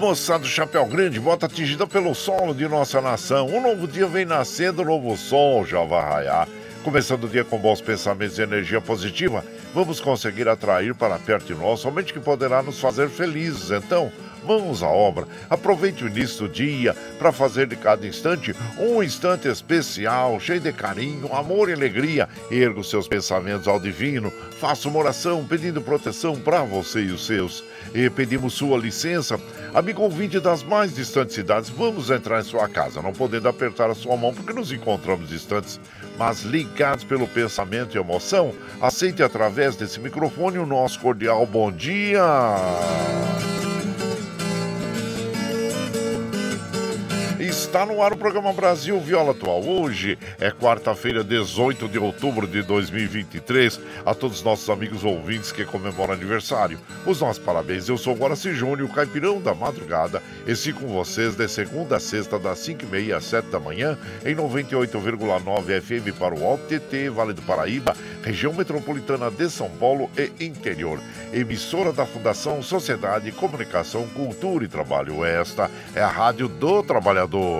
Moçada do Chapéu Grande, bota atingida pelo solo de nossa nação. Um novo dia vem nascendo, um novo sol já vai raiar. Começando o dia com bons pensamentos e energia positiva, vamos conseguir atrair para perto de nós somente que poderá nos fazer felizes. Então, mãos à obra. Aproveite o início do dia para fazer de cada instante um instante especial, cheio de carinho, amor e alegria. Erga os seus pensamentos ao divino, faça uma oração pedindo proteção para você e os seus. E pedimos sua licença, amigo ouvinte das mais distantes cidades, vamos entrar em sua casa, não podendo apertar a sua mão porque nos encontramos distantes, mas ligados pelo pensamento e emoção. Aceite através desse microfone o nosso cordial bom dia. Está no ar o programa Brasil Viola Atual. Hoje é quarta-feira, 18 de outubro de 2023. A todos os nossos amigos ouvintes que comemoram aniversário, os nossos parabéns. Eu sou Guaraci Júnior, o caipirão da madrugada. E sigo com vocês de segunda a sexta, das 5h30 às 7 da manhã, em 98,9 FM para o Alto TT, Vale do Paraíba, região metropolitana de São Paulo e interior. Emissora da Fundação Sociedade, Comunicação, Cultura e Trabalho. Esta é a Rádio do Trabalhador.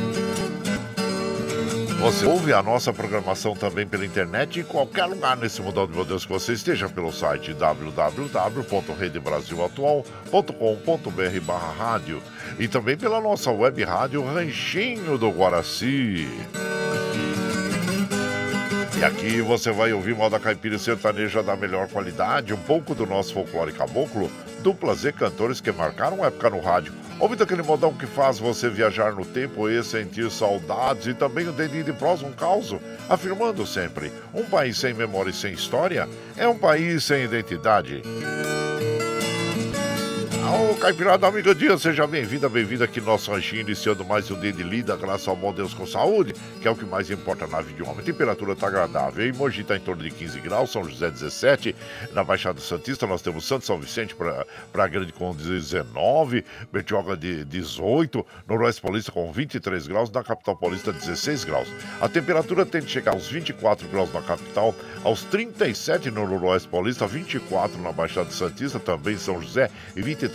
Você ouve a nossa programação também pela internet em qualquer lugar nesse mundão de meu Deus que você esteja pelo site www.redebrasilatual.com.br barra rádio e também pela nossa web rádio Ranchinho do Guaraci. E aqui você vai ouvir moda caipira sertaneja da melhor qualidade, um pouco do nosso folclore caboclo, duplas e cantores que marcaram época no rádio Ouvindo aquele modão que faz você viajar no tempo e sentir saudades e também o dedinho de prós um caos, afirmando sempre: um país sem memória e sem história é um país sem identidade. Ô, Caipirada, amiga dia, seja bem-vinda, bem-vinda aqui no nosso ranchinho, iniciando mais um dia de lida, graças ao bom Deus com saúde, que é o que mais importa na vida de homem. A temperatura tá agradável, em Mogi tá em torno de 15 graus, São José 17, na Baixada Santista nós temos Santo São Vicente para Grande com 19, Betioga de 18, Noroeste Paulista com 23 graus, na capital paulista 16 graus. A temperatura tende a chegar aos 24 graus na capital, aos 37 no Noroeste Paulista, 24 na Baixada Santista, também São José e 23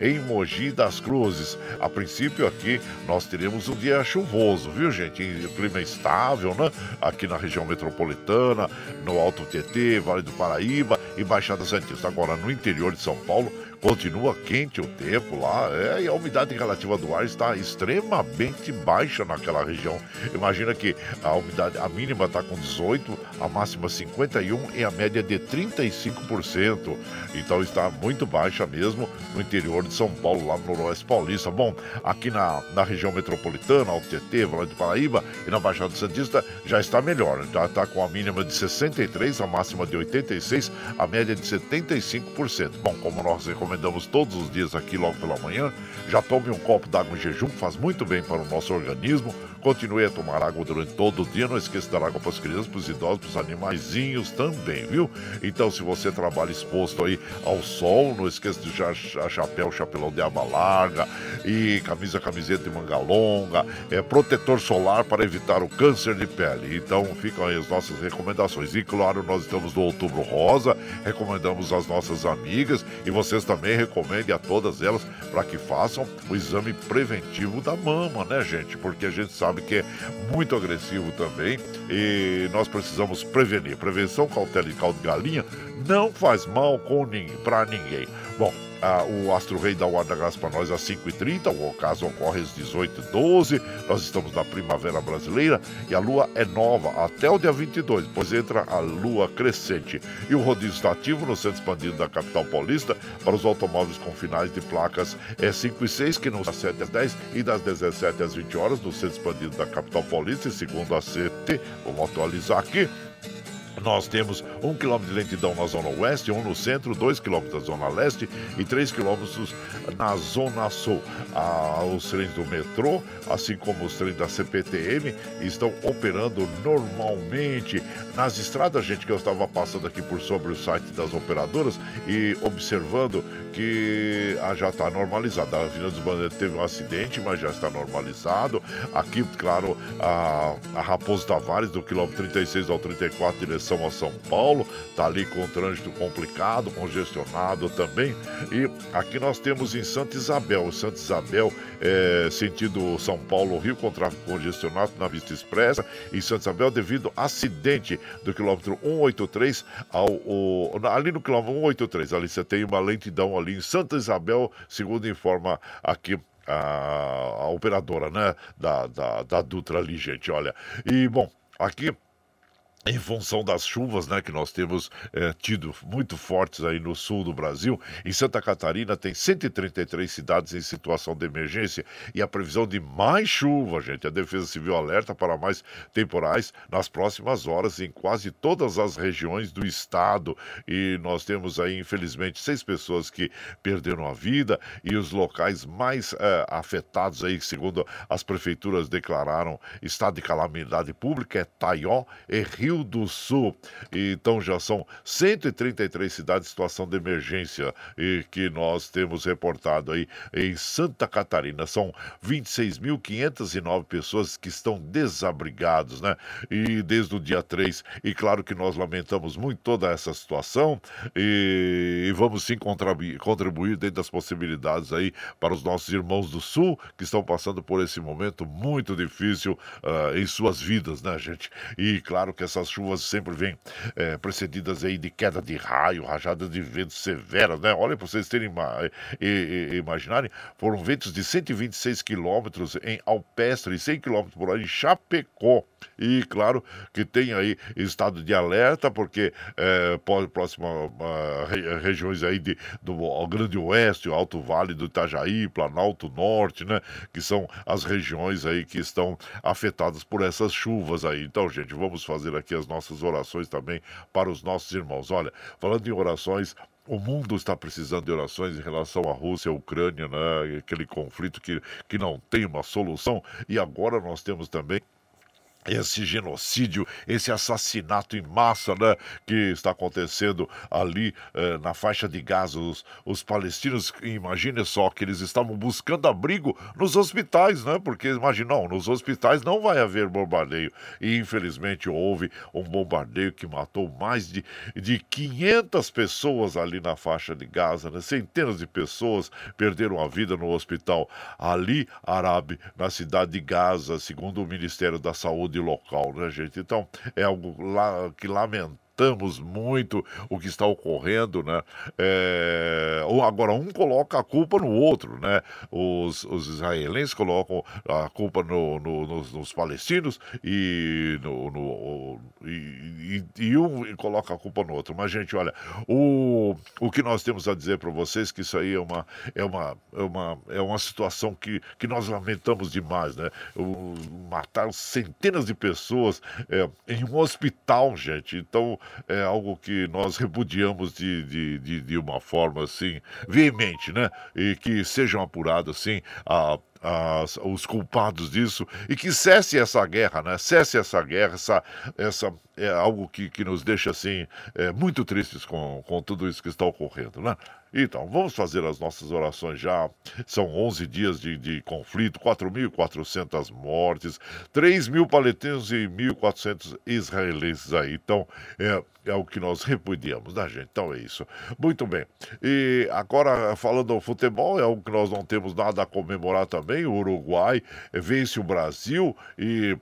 em Mogi das Cruzes. A princípio aqui nós teremos um dia chuvoso, viu gente? O clima estável, né? Aqui na região metropolitana, no Alto Tietê, Vale do Paraíba e Baixada Santista. Agora no interior de São Paulo continua quente o tempo lá, é, e a umidade relativa do ar está extremamente baixa naquela região. Imagina que a umidade, a mínima está com 18, a máxima 51 e a média de 35%. Então está muito baixa mesmo no interior de São Paulo, lá no Noroeste Paulista. Bom, aqui na, na região metropolitana, Altetê, Vale do Paraíba e na Baixada Santista já está melhor. Já está com a mínima de 63, a máxima de 86, a média de 75%. Bom, como nós recomendamos todos os dias aqui logo pela manhã, já tome um copo d'água em jejum, faz muito bem para o nosso organismo. Continue a tomar água durante todo o dia. Não esqueça de dar água para as crianças, para os idosos, para os animaizinhos também, viu? Então, se você trabalha exposto aí ao sol, não esqueça de usar chapéu, chapelão de aba larga e camisa, camiseta de manga longa, é protetor solar para evitar o câncer de pele. Então, ficam aí as nossas recomendações. E claro, nós estamos no Outubro Rosa, recomendamos às nossas amigas e vocês também recomendem a todas elas para que façam o exame preventivo da mama, né, gente? Porque a gente sabe que é muito agressivo também e nós precisamos prevenir. Prevenção, cautela e caldo de galinha não faz mal para ninguém. Bom, ah, o Astro Rei da graça para nós às 5h30, o caso ocorre às 18h12. Nós estamos na primavera brasileira e a lua é nova até o dia 22, pois entra a lua crescente. E o rodízio está ativo no centro expandido da capital paulista para os automóveis com finais de placas é 5 e 6, que não das 7 às 10 e das 17 às 20 horas no centro expandido da capital paulista, e segundo a CT. Vamos atualizar aqui. Nós temos um quilômetro de lentidão na zona oeste, um no centro, dois quilômetros na zona leste e três quilômetros na zona sul. Ah, os trens do metrô, assim como os trens da CPTM, estão operando normalmente. Nas estradas, gente, que eu estava passando aqui por sobre o site das operadoras e observando que ah, já está normalizado. A Avenida dos Bandeirantes teve um acidente, mas já está normalizado. Aqui, claro, a, a Raposo Tavares, do quilômetro 36 ao 34, direção a São Paulo, tá ali com trânsito complicado, congestionado também. E aqui nós temos em Santa Isabel, Santa Isabel, é, sentido São Paulo-Rio, com tráfego congestionado na Vista Expressa, em Santa Isabel, devido ao acidente do quilômetro 183 ao. Ali no quilômetro 183, ali você tem uma lentidão ali em Santa Isabel, segundo informa aqui a, a, operadora, né, da, da, da Dutra ali, gente, olha. E, bom, aqui em função das chuvas né, que nós temos é, tido muito fortes aí no sul do Brasil, em Santa Catarina tem 133 cidades em situação de emergência e a previsão de mais chuva, gente. A Defesa Civil alerta para mais temporais nas próximas horas em quase todas as regiões do estado. E nós temos aí, infelizmente, seis pessoas que perderam a vida e os locais mais é, afetados aí, segundo as prefeituras declararam estado de calamidade pública, é Taió e Rio Rio do Sul. Então já são 133 cidades em situação de emergência e que nós temos reportado aí em Santa Catarina. São 26.509 pessoas que estão desabrigados, né? E desde o dia 3. E claro que nós lamentamos muito toda essa situação e, vamos sim contribuir, contribuir dentro das possibilidades aí para os nossos irmãos do Sul que estão passando por esse momento muito difícil uh, em suas vidas, né, gente? E claro que essa essas chuvas sempre vêm é, precedidas aí de queda de raio, rajadas de vento severas, né? Olha, para vocês terem e, e, imaginarem, foram ventos de 126 quilômetros em Alpestre e 100 quilômetros por hora em Chapecó. E claro que tem aí estado de alerta, porque é, próxima uh, regiões aí de, do Grande Oeste, o Alto Vale do Itajaí, Planalto Norte, né? Que são as regiões aí que estão afetadas por essas chuvas aí. Então, gente, vamos fazer aqui as nossas orações também para os nossos irmãos. Olha, falando em orações, o mundo está precisando de orações em relação à Rússia à Ucrânia, né? aquele conflito que, que não tem uma solução. E agora nós temos também esse genocídio, esse assassinato em massa né, que está acontecendo ali eh, na faixa de Gaza. Os, os palestinos, imagine só que eles estavam buscando abrigo nos hospitais, né? Porque imaginam, nos hospitais não vai haver bombardeio. E infelizmente houve um bombardeio que matou mais de, de 500 pessoas ali na faixa de Gaza, né? Centenas de pessoas perderam a vida no hospital Ali Arabe, na cidade de Gaza, segundo o Ministério da Saúde saúde local, né, gente? Então, é algo lá, que lamentável lamentamos muito o que está ocorrendo, né? É, agora, um coloca a culpa no outro, né? Os, os israelenses colocam a culpa no, no, nos, nos, palestinos e, no, no e, e, e, um coloca a culpa no outro. Mas, gente, olha, o, o que nós temos a dizer para vocês que isso aí é uma, é uma, é uma, é uma situação que, que nós lamentamos demais, né? O, matar centenas de pessoas é, em um hospital, gente. Então, é algo que nós repudiamos de, de, de, de uma forma assim, veemente, né? E que sejam apurados, assim, a as, os culpados disso e que cesse essa guerra, né? Cesse essa guerra, essa, essa é algo que, que nos deixa assim é, muito tristes com, com tudo isso que está ocorrendo, né? Então, vamos fazer as nossas orações já. São 11 dias de, de conflito, 4.400 mortes, 3 mil palestinos e 1.400 israelenses aí. Então, é, é o que nós repudiamos, né, gente? Então é isso. Muito bem. E agora, falando do futebol, é algo que nós não temos nada a comemorar também. O Uruguai vence o Brasil e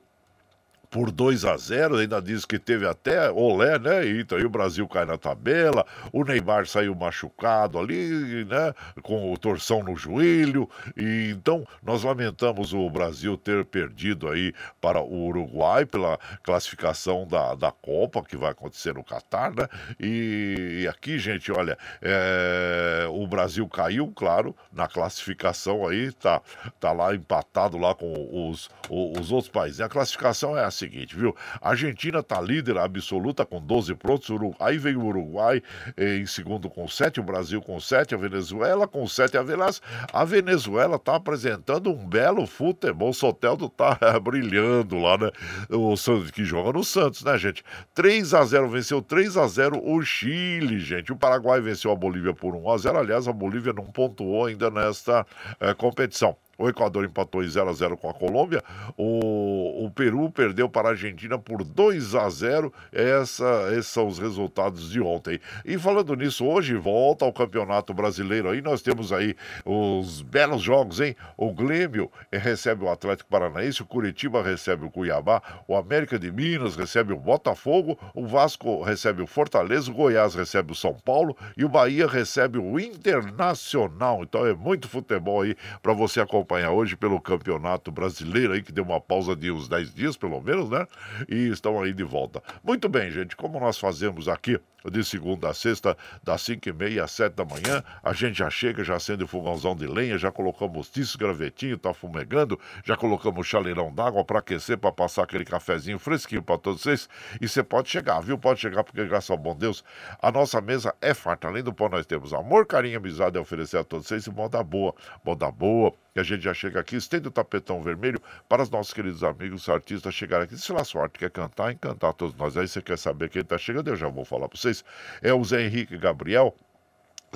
por 2 a 0 ainda diz que teve até olé, né? E então aí o Brasil cai na tabela, o Neymar saiu machucado ali, né? Com torção no joelho, e então nós lamentamos o Brasil ter perdido aí para o Uruguai pela classificação da, da Copa, que vai acontecer no Catar, né? E, e aqui, gente, olha, é, o Brasil caiu, claro, na classificação aí, tá, tá lá empatado lá com os, os, os outros países. E a classificação é assim, seguinte, viu? A Argentina tá líder absoluta com 12 pontos, aí vem o Uruguai eh, em segundo com 7, o Brasil com 7, a Venezuela com 7. A, Velas, a Venezuela tá apresentando um belo futebol, o Soteldo tá brilhando lá, né? O Santos que joga no Santos, né, gente? 3 a 0 venceu 3 a 0 o Chile, gente. O Paraguai venceu a Bolívia por 1 a 0. Aliás, a Bolívia não pontuou ainda nesta eh, competição. O Equador empatou em 0 a 0 com a Colômbia. O, o Peru perdeu para a Argentina por 2 a 0. Essa, esses são os resultados de ontem. E falando nisso, hoje volta ao Campeonato Brasileiro aí. Nós temos aí os belos jogos, hein? O Grêmio recebe o Atlético Paranaense, o Curitiba recebe o Cuiabá, o América de Minas recebe o Botafogo, o Vasco recebe o Fortaleza, o Goiás recebe o São Paulo e o Bahia recebe o Internacional. Então é muito futebol aí para você acompanhar acompanhar hoje pelo Campeonato Brasileiro aí, que deu uma pausa de uns 10 dias, pelo menos, né? E estão aí de volta. Muito bem, gente, como nós fazemos aqui de segunda a sexta, das 5 e meia às 7 da manhã. A gente já chega, já acende o fogãozão de lenha, já colocamos tiço, gravetinho, tá fumegando, já colocamos chaleirão d'água para aquecer, para passar aquele cafezinho fresquinho para todos vocês. E você pode chegar, viu? Pode chegar, porque graças ao bom Deus, a nossa mesa é farta. Além do pão, nós temos amor, carinho, amizade a oferecer a todos vocês e moda boa, moda boa. E a gente já chega aqui, estende o tapetão vermelho para os nossos queridos amigos artistas chegarem aqui. Se lá sorte quer cantar, encantar todos nós. Aí você quer saber quem está chegando, eu já vou falar para vocês é o Zé Henrique Gabriel,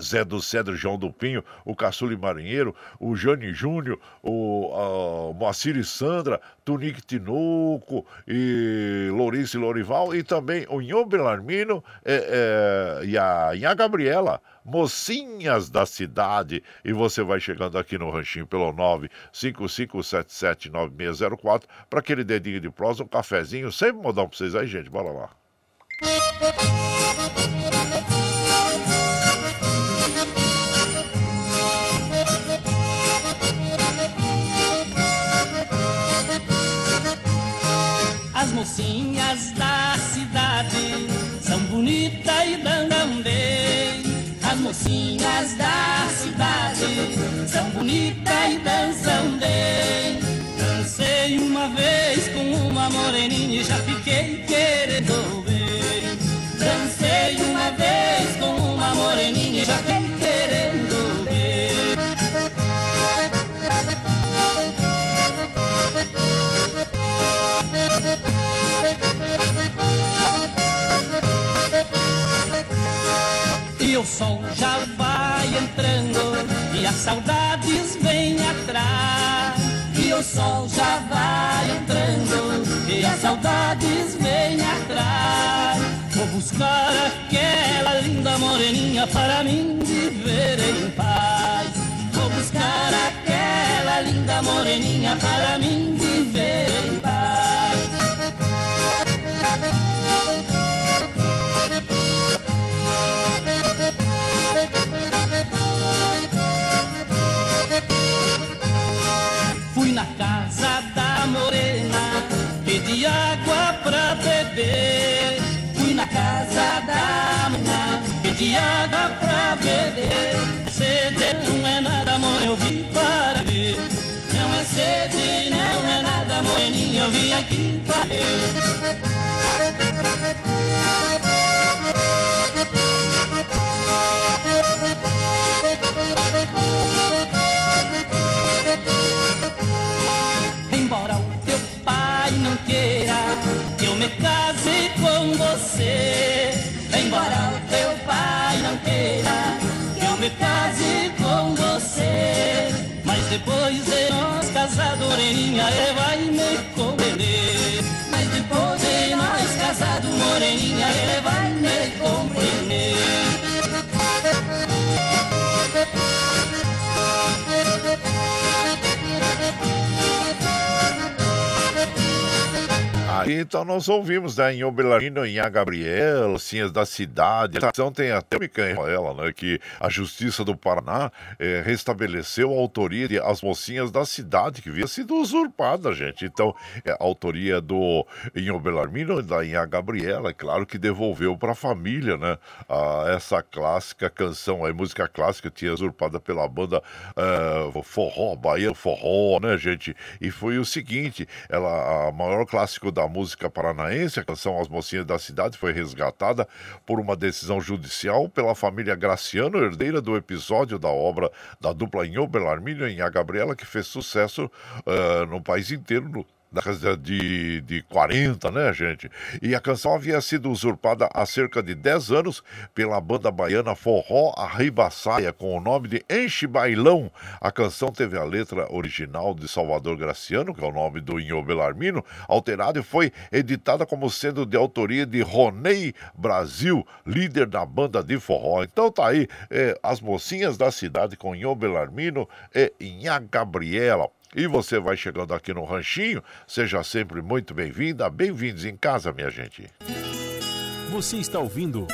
Zé do Cedro, João do Pinho, o Caçule Marinheiro, o Jane Júnior, o uh, Moacir e Sandra, Tunique Tinoco e Lourenço e Lorival, e também o Nhô Belarmino é, é, e a Inha Gabriela, mocinhas da cidade. E você vai chegando aqui no Ranchinho pelo 955779604 para aquele dedinho de prosa, um cafezinho, sempre modão para vocês aí, gente. Bora lá. Bonitas e dançam bem. Dancei uma vez com uma moreninha e já fiquei querendo ver. Dancei uma vez com uma moreninha e já fiquei querendo ver. E o sol já vai entrando e as saudades vêm atrás. E o sol já vai entrando e as saudades vêm atrás. Vou buscar aquela linda moreninha para mim viver em paz. Vou buscar aquela linda moreninha para mim da morena, pedi água pra beber. Fui na casa da morena, pedi água pra beber. Sede não é nada, amor, eu vim para ver. Não é sede, não é nada, moreninha, eu vim aqui para ver. Moreninha, ele vai me Então nós ouvimos, né, em Obelarino, em A Gabriela, Cinhas da Cidade. A tem até ela, né, que a Justiça do Paraná eh, restabeleceu a autoria de As Mocinhas da Cidade, que havia sido usurpada, gente. Então, é, a autoria do em Obelarmino, da em A Gabriela, é claro que devolveu para a família, né, a, essa clássica canção, a música clássica tinha usurpada pela banda eh, Forró, Bahia Forró, né, gente? E foi o seguinte, ela, a maior clássico da música paranaense, a canção As Mocinhas da Cidade, foi resgatada por uma decisão judicial pela família Graciano, herdeira do episódio da obra da dupla Inho Belarmino e a Gabriela, que fez sucesso uh, no país inteiro, década de, de 40, né, gente? E a canção havia sido usurpada há cerca de 10 anos pela banda baiana Forró Arribaçaia, com o nome de Enche Bailão. A canção teve a letra original de Salvador Graciano, que é o nome do Inho Belarmino, alterada e foi editada como sendo de autoria de Ronei Brasil, líder da banda de forró. Então tá aí, é, as mocinhas da cidade com Inho Belarmino e Inha Gabriela. E você vai chegando aqui no Ranchinho, seja sempre muito bem-vinda, bem-vindos em casa, minha gente. Você está ouvindo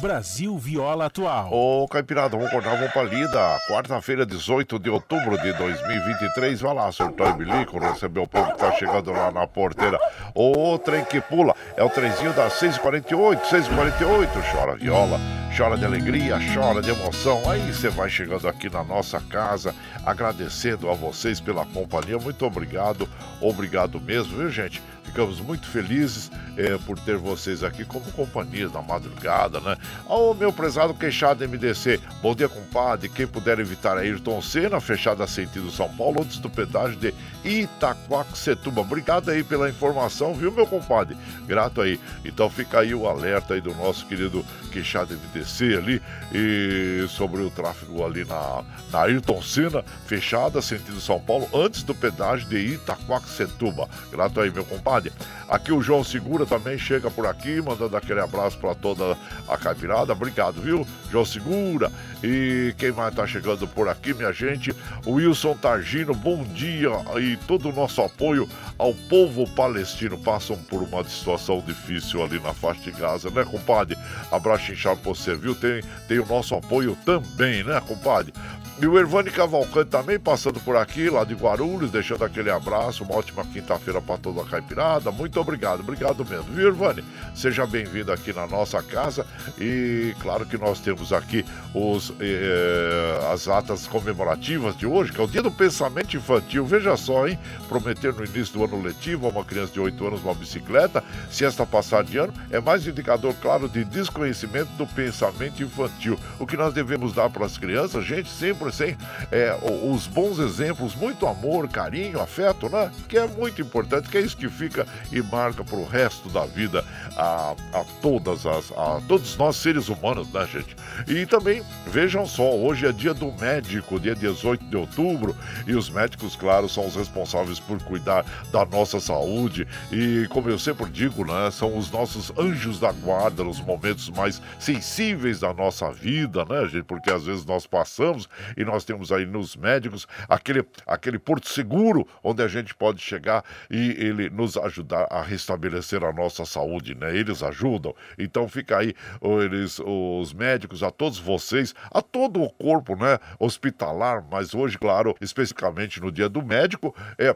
Brasil Viola Atual. Ô, Caipirada, vamos cortar uma palida. Quarta-feira, 18 de outubro de 2023. Vai lá, surtou e bilico, recebeu o povo que tá chegando lá na porteira. Ô, trem que pula. É o trenzinho das 6h48, 6h48. Chora viola, chora de alegria, chora de emoção. Aí você vai chegando aqui na nossa casa, agradecendo a vocês pela companhia. Muito obrigado, obrigado mesmo, viu, gente? Ficamos muito felizes é, por ter vocês aqui como companhia na madrugada, né? Ô, meu prezado queixado MDC, bom dia, compadre. Quem puder evitar Ayrton Senna, fechada sentido São Paulo, antes do pedágio de Itaquaquecetuba. Obrigado aí pela informação, viu, meu compadre? Grato aí. Então fica aí o alerta aí do nosso querido queixado MDC ali e sobre o tráfego ali na, na Ayrton Senna, fechada sentido São Paulo, antes do pedágio de Itaquaquecetuba. Grato aí, meu compadre. Aqui o João Segura também chega por aqui, mandando aquele abraço para toda a caipirada. Obrigado, viu? João Segura. E quem mais tá chegando por aqui, minha gente? Wilson Targino, bom dia e todo o nosso apoio ao povo palestino. Passam por uma situação difícil ali na faixa de Gaza, né, compadre? Abraço inchado pra você, viu? Tem, tem o nosso apoio também, né, compadre? E o Ervani Cavalcante também passando por aqui, lá de Guarulhos, deixando aquele abraço. Uma ótima quinta-feira para toda a caipirada. Muito obrigado, obrigado mesmo, viu, Ervani? Seja bem-vindo aqui na nossa casa. E claro que nós temos aqui os, eh, as atas comemorativas de hoje, que é o Dia do Pensamento Infantil. Veja só, hein? Prometer no início do ano letivo a uma criança de 8 anos uma bicicleta, se esta passar de ano, é mais indicador, claro, de desconhecimento do pensamento infantil. O que nós devemos dar para as crianças, gente, sempre sem é, os bons exemplos, muito amor, carinho, afeto, né? Que é muito importante, que é isso que fica e marca para o resto da vida a, a todas as a todos nós seres humanos, né, gente? E também vejam só, hoje é dia do médico, dia 18 de outubro, e os médicos, claro, são os responsáveis por cuidar da nossa saúde e, como eu sempre digo, né, são os nossos anjos da guarda nos momentos mais sensíveis da nossa vida, né, gente? Porque às vezes nós passamos e nós temos aí nos médicos aquele, aquele porto seguro onde a gente pode chegar e ele nos ajudar a restabelecer a nossa saúde, né? Eles ajudam. Então fica aí eles, os médicos, a todos vocês, a todo o corpo, né? Hospitalar, mas hoje, claro, especificamente no dia do médico, é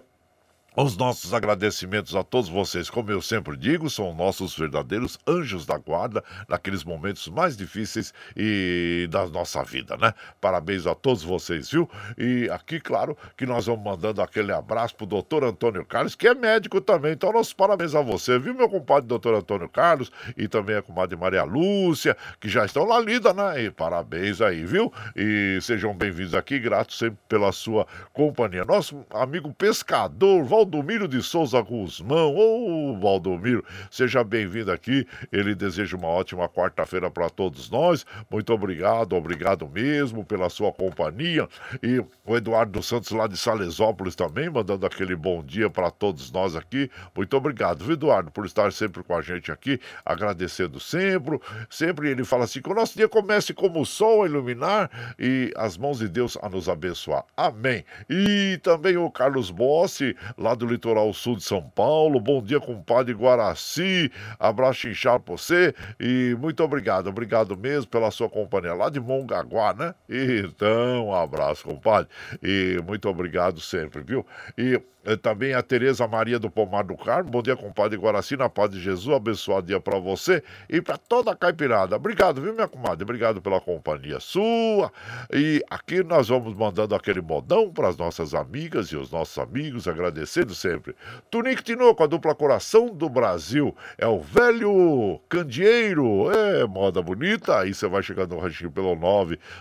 Os nossos agradecimentos a todos vocês, como eu sempre digo, são nossos verdadeiros anjos da guarda naqueles momentos mais difíceis e da nossa vida, né? Parabéns a todos vocês, viu? E aqui, claro, que nós vamos mandando aquele abraço pro doutor Antônio Carlos, que é médico também. Então, nossos parabéns a você, viu, meu compadre doutor Antônio Carlos e também a comadre Maria Lúcia, que já estão lá lida, né? E parabéns aí, viu? E sejam bem-vindos aqui, grato sempre pela sua companhia. Nosso amigo pescador, Valdomiro de Souza Guzmão. Ô, Valdomiro, seja bem-vindo aqui. Ele deseja uma ótima quarta-feira para todos nós. Muito obrigado, obrigado mesmo pela sua companhia. E o Eduardo Santos lá de Salesópolis também, mandando aquele bom dia para todos nós aqui. Muito obrigado, viu, Eduardo, por estar sempre com a gente aqui, agradecendo sempre. Sempre ele fala assim: que o nosso dia comece como o sol a iluminar e as mãos de Deus a nos abençoar. Amém. E também o Carlos Bossi, lá lá do litoral sul de São Paulo. Bom dia, compadre Guaraci. Abraço inchado pra você e muito obrigado. Obrigado mesmo pela sua companhia lá de Mongaguá, né? Então, um abraço, compadre. E muito obrigado sempre, viu? E também a Tereza Maria do Pomar do Carmo. Bom dia, compadre Guaraci, na paz de Jesus. Abençoado dia para você e para toda a caipirada. Obrigado, viu, minha comadre? Obrigado pela companhia sua. E aqui nós vamos mandando aquele modão para as nossas amigas e os nossos amigos, agradecendo sempre. Tunique Tinoco, a dupla coração do Brasil. É o velho candeeiro. É, moda bonita. Aí você vai chegando no ranchinho pelo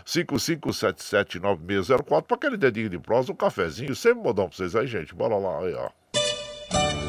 955779604 para aquele dedinho de prosa, um cafezinho. Sempre modão para vocês aí, gente. Bora 了，哎呀。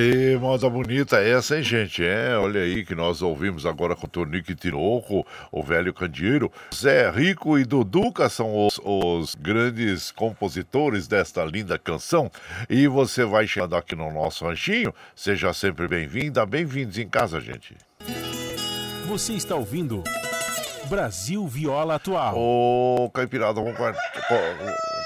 E moda bonita essa, hein, gente? É, olha aí que nós ouvimos agora com o Tonique Tinoco, o velho candeeiro. Zé Rico e Duduca são os, os, grandes compositores desta linda canção. E você vai chegando aqui no nosso ranchinho. Seja sempre bem-vinda, bem-vindos em casa, gente. Você está ouvindo Brasil Viola Atual. Ô, Caipirada, vamos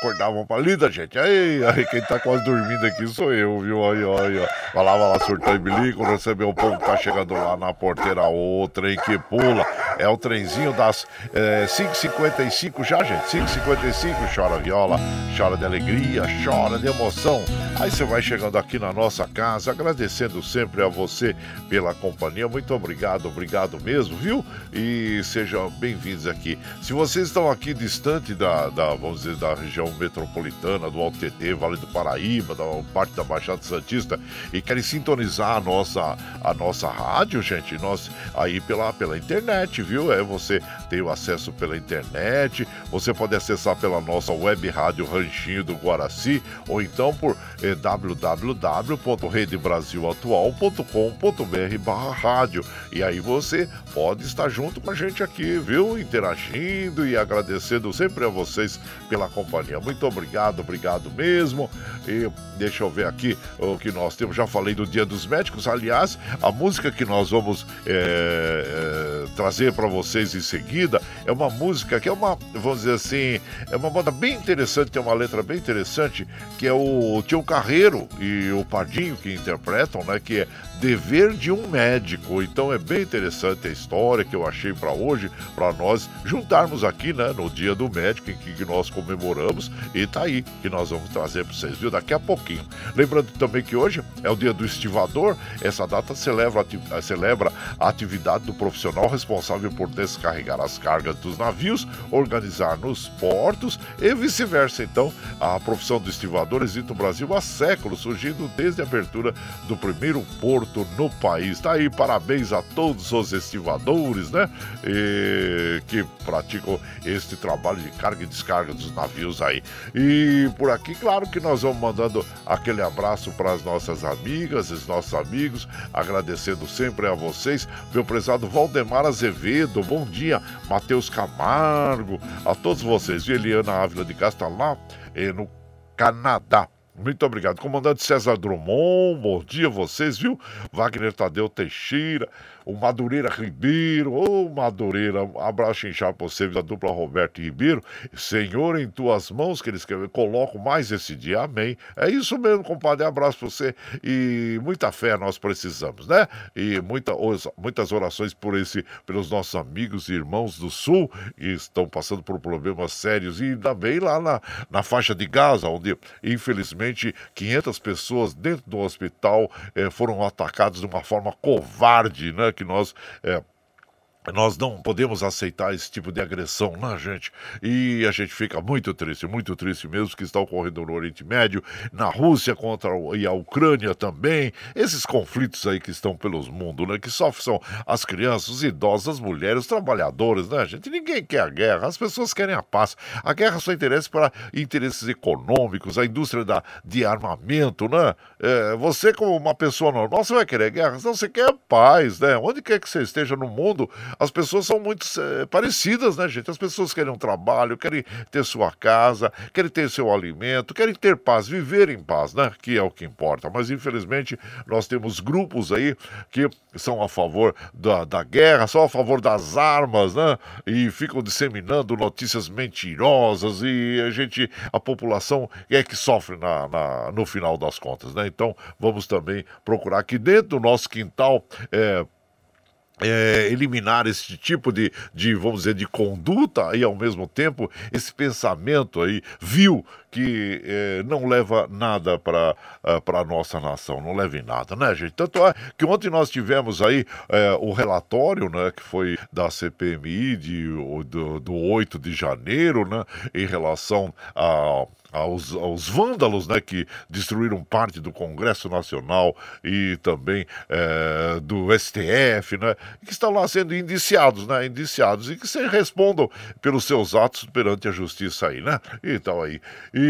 acordar, vamos pra lida, gente. Aí, aí, quem tá quase dormindo aqui sou eu, viu? Aí, aí, ó. Vai lá, vai lá, surtar e bilico, receber o povo que tá chegando lá na porteira, o trem que pula. É o trenzinho das é, 5h55 já, gente. 5h55, chora viola, chora de alegria, chora de emoção. Aí você vai chegando aqui na nossa casa, agradecendo sempre a você pela companhia. Muito obrigado, obrigado mesmo, viu? E sejam bem-vindos aqui. Se vocês estão aqui distante da, da, vamos dizer, da região metropolitana, do Alto TT, Vale do Paraíba, da parte da Baixada Santista, e querem sintonizar a nossa, a nossa rádio, gente, nós aí pela, pela internet, viu? É, você tem o acesso pela internet, você pode acessar pela nossa web rádio Ranchinho do Guaraci, ou então por eh, www.redebrasilatual.com.br barra rádio. E aí você pode estar junto com a gente aqui, viu? Interagindo e agradecendo sempre a vocês pela companhia. Muito obrigado, obrigado mesmo. E deixa eu ver aqui o que nós temos. Já falei do Dia dos Médicos. Aliás, a música que nós vamos é, é, trazer para vocês em seguida é uma música que é uma, vamos dizer assim, é uma banda bem interessante, tem uma letra bem interessante, que é o Tio Carreiro e o Pardinho que interpretam, né? Que é Dever de um Médico. Então é bem interessante a história que eu achei para hoje, para nós juntarmos aqui, né, no Dia do Médico, em que nós comemoramos, e tá aí que nós vamos trazer para vocês, viu? Daqui a pouquinho. Lembrando também que hoje é o Dia do Estivador, essa data celebra, celebra a atividade do profissional responsável por descarregar as cargas dos navios, organizar nos portos e vice-versa. Então, a profissão do estivador existe no Brasil há séculos, surgindo desde a abertura do primeiro porto no país. Tá aí, parabéns a todos os estivadores, né? E, que praticam este trabalho de carga e descarga dos navios aí. E por aqui, claro que nós vamos mandando aquele abraço para as nossas amigas, os nossos amigos, agradecendo sempre a vocês, meu prezado Valdemar Azevedo, bom dia, Matheus Camargo, a todos vocês, Eliana Ávila de Castro, lá eh, no Canadá. Muito obrigado. Comandante César Drummond, bom dia a vocês, viu? Wagner Tadeu Teixeira, o Madureira Ribeiro, ô oh, Madureira, abraço inchado pra você, da dupla Roberto Ribeiro. Senhor, em tuas mãos, que eles coloco mais esse dia, amém. É isso mesmo, compadre, abraço pra você e muita fé nós precisamos, né? E muita, muitas orações por esse, pelos nossos amigos e irmãos do Sul que estão passando por problemas sérios e também lá na, na faixa de Gaza, onde infelizmente 500 pessoas dentro do hospital eh, foram atacadas de uma forma covarde, né? Que nós é, nós não podemos aceitar esse tipo de agressão, né, gente? E a gente fica muito triste, muito triste mesmo que está ocorrendo no Oriente Médio, na Rússia contra e a Ucrânia também. Esses conflitos aí que estão pelos mundos, né? Que sofrem as crianças, os idosos, as mulheres, os trabalhadores, né, gente? Ninguém quer a guerra, as pessoas querem a paz. A guerra só interessa para interesses econômicos, a indústria da, de armamento, né? É, você, como uma pessoa normal, você vai querer guerra? Não, você quer paz, né? Onde quer que você esteja no mundo, as pessoas são muito é, parecidas, né, gente? As pessoas querem um trabalho, querem ter sua casa, querem ter seu alimento, querem ter paz, viver em paz, né? Que é o que importa. Mas infelizmente nós temos grupos aí que são a favor da, da guerra, são a favor das armas, né? E ficam disseminando notícias mentirosas e a gente, a população é que sofre na, na no final das contas, né? Então vamos também procurar aqui dentro do nosso quintal. É, é, eliminar esse tipo de, de, vamos dizer, de conduta e ao mesmo tempo esse pensamento aí vil que é, não leva nada para uh, a nossa nação, não leva em nada, né, gente? Tanto é que ontem nós tivemos aí é, o relatório, né, que foi da CPMI de, do, do 8 de janeiro, né, em relação a aos, aos vândalos né, que destruíram parte do Congresso Nacional e também é, do STF, né, que estão lá sendo indiciados, né, indiciados e que se respondam pelos seus atos perante a justiça aí, né? Então aí. E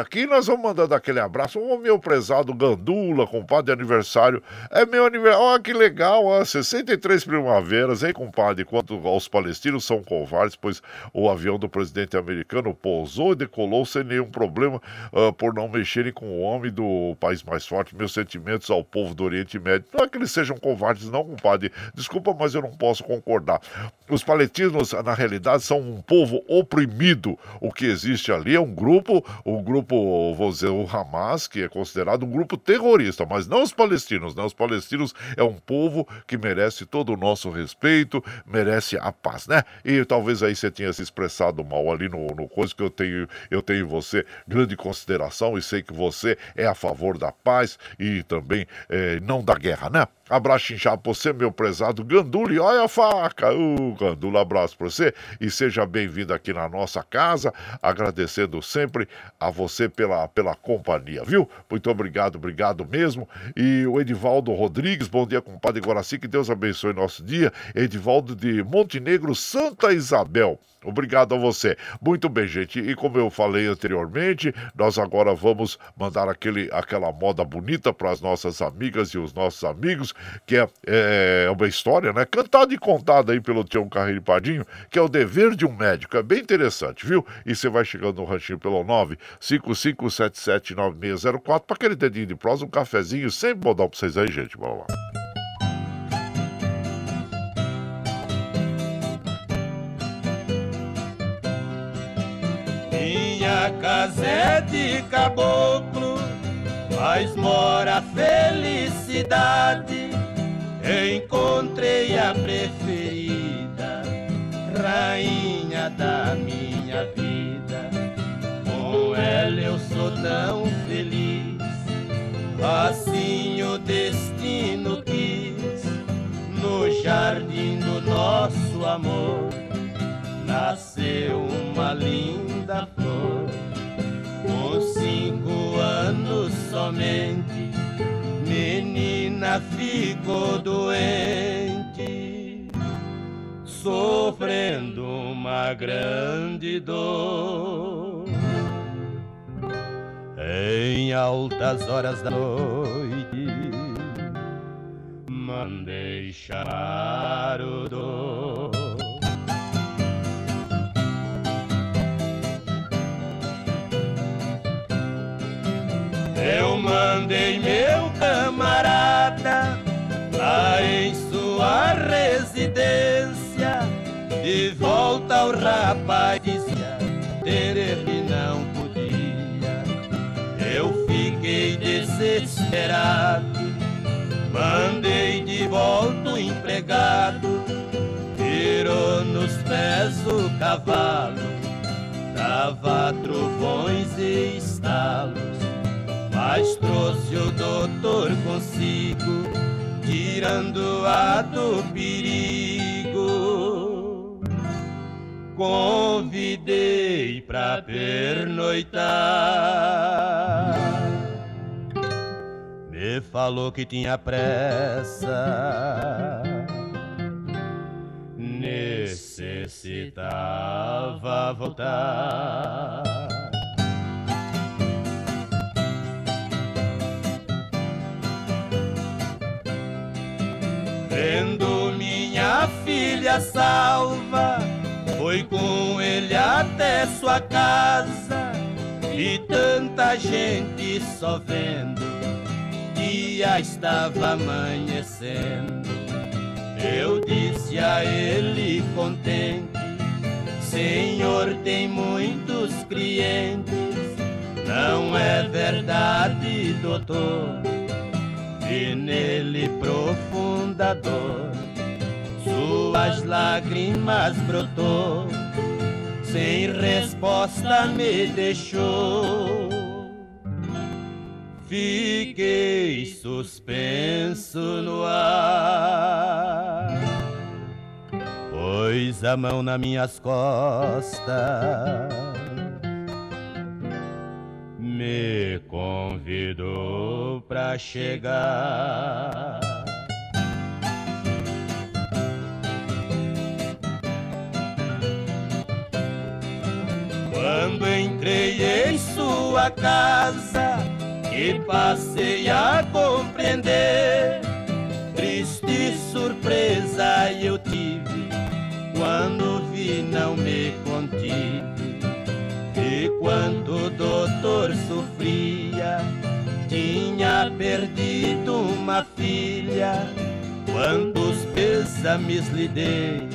aqui nós vamos mandando aquele abraço, o meu prezado Gandula, compadre aniversário. É meu aniversário, olha que legal, ó, 63 primaveras, hein, compadre? Quanto aos palestinos são covardes, pois o avião do presidente americano pousou e decolou sem nenhum problema problema uh, por não mexerem com o homem do país mais forte. Meus sentimentos ao povo do Oriente Médio. Não é que eles sejam covardes, não, compadre. Desculpa, mas eu não posso concordar. Os palestinos, na realidade, são um povo oprimido. O que existe ali é um grupo o grupo, vou dizer, o Hamas, que é considerado um grupo terrorista, mas não os palestinos, né? Os palestinos é um povo que merece todo o nosso respeito, merece a paz, né? E talvez aí você tenha se expressado mal ali no, no coisa que eu tenho, eu tenho você grande consideração e sei que você é a favor da paz e também é, não da guerra, né? Abraço inchado pra você, meu prezado Gandula. E olha a faca. Uh, Gandula, abraço pra você. E seja bem-vindo aqui na nossa casa. Agradecendo sempre a você pela, pela companhia, viu? Muito obrigado, obrigado mesmo. E o Edivaldo Rodrigues, bom dia, compadre Guaraci. Que Deus abençoe nosso dia. Edivaldo de Montenegro, Santa Isabel. Obrigado a você. Muito bem, gente. E como eu falei anteriormente, nós agora vamos mandar aquele, aquela moda bonita para as nossas amigas e os nossos amigos, que é, é, uma história, né? Cantada e contada aí pelo Tião Carreiro Padinho, que é o dever de um médico. É bem interessante, viu? E você vai chegando no ranchinho pelo 955779604 para aquele dedinho de prosa, um cafezinho, sempre modal para vocês aí, gente. Vamos lá. Minha casa é de caboclo, mas mora a felicidade. Encontrei a preferida, rainha da minha vida. Com ela eu sou tão feliz, assim o destino quis. No jardim do nosso amor, nasceu uma linda somente, menina ficou doente, sofrendo uma grande dor. Em altas horas da noite, mandei chamar o dor. Mandei meu camarada lá em sua residência, de volta ao rapaz ter ele não podia. Eu fiquei desesperado, mandei de volta o empregado, tirou nos pés o cavalo, dava trovões e estalos mas trouxe o doutor consigo, tirando a do perigo. Convidei pra pernoitar. Me falou que tinha pressa, necessitava voltar. Vendo minha filha salva, foi com ele até sua casa. E tanta gente só vendo, dia estava amanhecendo. Eu disse a ele contente, Senhor tem muitos clientes, não é verdade, doutor? E nele profunda dor. Suas lágrimas brotou, sem resposta me deixou. Fiquei suspenso no ar, pôs a mão nas minhas costas me convidou pra chegar. Quando entrei em sua casa e passei a compreender, triste surpresa eu tive quando vi não me contive e quanto doutor sofria, tinha perdido uma filha. Quantos pêsames lhe dei,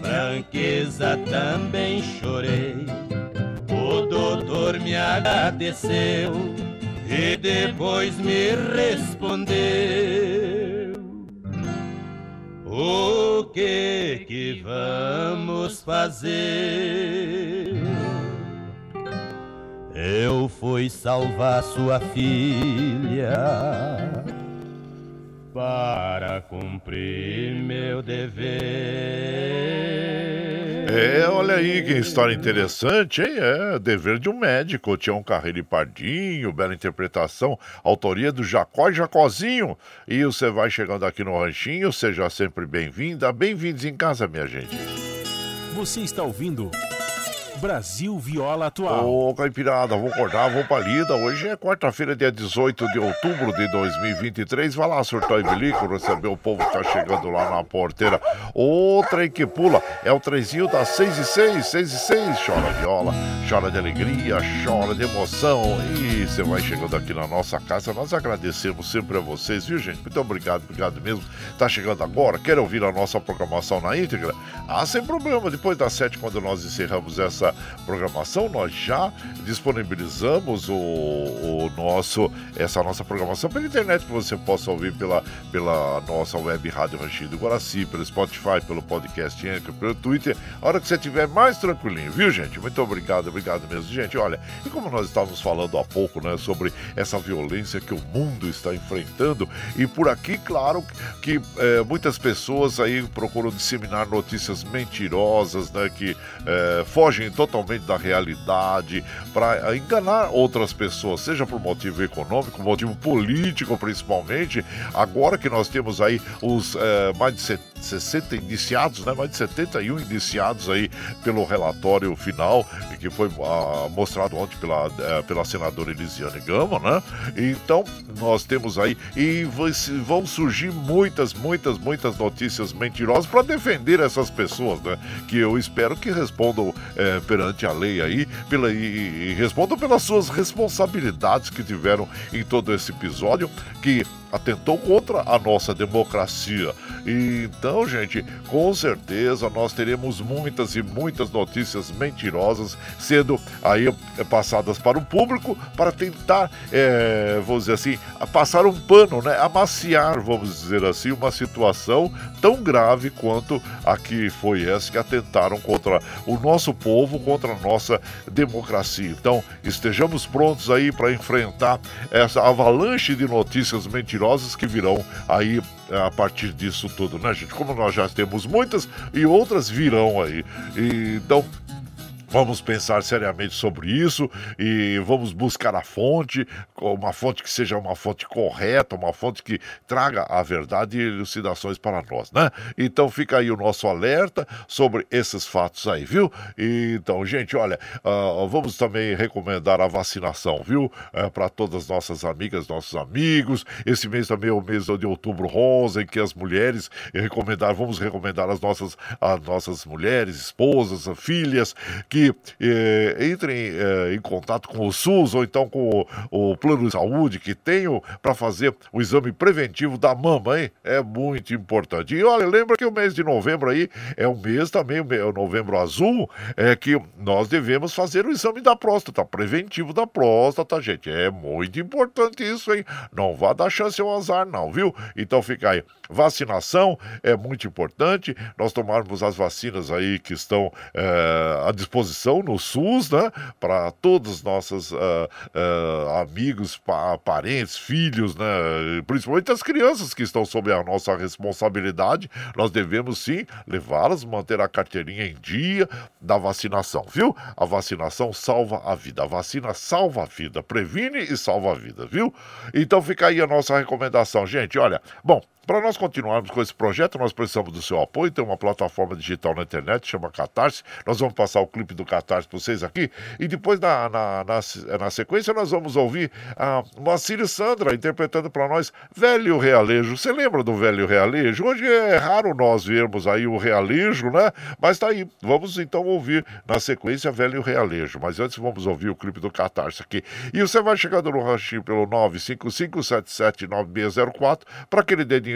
franqueza também chorei. O doutor me agradeceu e depois me respondeu: O que que vamos fazer? Eu fui salvar sua filha para cumprir meu dever. É, olha aí que história interessante, hein? É, dever de um médico. Tião Carreiro e Pardinho, bela interpretação, autoria do Jacó e Jacozinho. E você vai chegando aqui no Ranchinho, seja sempre bem-vinda. Bem-vindos em casa, minha gente. Você está ouvindo Brasil Viola Atual. Ô, Caipirada, vou acordar, vou pra lida. Hoje é quarta-feira, dia 18 de outubro de 2023. Vai lá, surtou e receber o povo que tá chegando lá na porteira. O trem que pula é o trenzinho das 6 e 6, 6 e 6. Chora viola, chora de alegria, chora de emoção. E você vai chegando aqui na nossa casa. Nós agradecemos sempre a vocês, viu, gente? Muito obrigado, obrigado mesmo. Tá chegando agora, quer ouvir a nossa programação na íntegra? Ah, sem problema. Depois das 7, quando nós encerramos essa programação, nós já disponibilizamos o, o nosso, essa nossa programação pela internet, que você possa ouvir pela, pela nossa web Rádio Ranchinho do Guaraci, pelo Spotify, pelo podcast Anchor, pelo Twitter, a hora que você estiver mais tranquilinho, viu, gente? Muito obrigado, obrigado mesmo. Gente, olha, e como nós estávamos falando há pouco, né, sobre essa violência que o mundo está enfrentando, e por aqui, claro, que é, muitas pessoas aí procuram disseminar notícias mentirosas, né, que é, fogem totalmente da realidade para enganar outras pessoas, seja por motivo econômico, motivo político principalmente. Agora que nós temos aí os é, mais de 60 indiciados, né, mais de 71 indiciados aí pelo relatório final que foi ah, mostrado ontem pela, eh, pela senadora Elisiane Gama, né? Então nós temos aí e vão surgir muitas, muitas, muitas notícias mentirosas para defender essas pessoas, né? Que eu espero que respondam eh, perante a lei aí pela, e, e respondam pelas suas responsabilidades que tiveram em todo esse episódio, que atentou contra a nossa democracia. Então, gente, com certeza nós teremos muitas e muitas notícias mentirosas sendo aí eh, passadas para o público para tentar, é, vamos dizer assim, passar um pano, né? Amaciar, vamos dizer assim, uma situação tão grave quanto a que foi essa que atentaram contra o nosso povo, contra a nossa democracia. Então, estejamos prontos aí para enfrentar essa avalanche de notícias mentirosas que virão aí eh, a partir disso tudo, né, gente? Como nós já temos muitas e outras virão aí. E, então, Vamos pensar seriamente sobre isso e vamos buscar a fonte, uma fonte que seja uma fonte correta, uma fonte que traga a verdade e elucidações para nós, né? Então fica aí o nosso alerta sobre esses fatos aí, viu? Então, gente, olha, uh, vamos também recomendar a vacinação, viu? Uh, para todas as nossas amigas, nossos amigos. Esse mês também é o mês de outubro rosa, em que as mulheres recomendar, vamos recomendar as nossas, as nossas mulheres, esposas, filhas, que eh, entrem eh, em contato com o SUS ou então com o, o plano de saúde que tenham para fazer o exame preventivo da mama, hein? É muito importante. E olha, lembra que o mês de novembro aí é um mês também, o novembro azul, é que nós devemos fazer o exame da próstata, preventivo da próstata, gente. É muito importante isso, hein? Não vá dar chance ao azar, não, viu? Então fica aí. Vacinação é muito importante. Nós tomarmos as vacinas aí que estão é, à disposição no SUS, né? Para todos os nossos uh, uh, amigos, pa parentes, filhos, né? Principalmente as crianças que estão sob a nossa responsabilidade. Nós devemos sim levá-las, manter a carteirinha em dia da vacinação, viu? A vacinação salva a vida. A vacina salva a vida, previne e salva a vida, viu? Então fica aí a nossa recomendação, gente. Olha, bom, para nós continuarmos com esse projeto, nós precisamos do seu apoio. Tem uma plataforma digital na internet, chama Catarse. Nós vamos passar o clipe do Catarse para vocês aqui. E depois, na, na, na, na, sequência, nós vamos ouvir a Moacir Sandra interpretando para nós Velho Realejo. Você lembra do Velho Realejo? Hoje é raro nós vermos aí o Realejo, né? Mas tá aí. Vamos então ouvir na sequência Velho Realejo. Mas antes vamos ouvir o clipe do Catarse aqui. E você vai chegando no ranchinho pelo 955779604 para aquele dedinho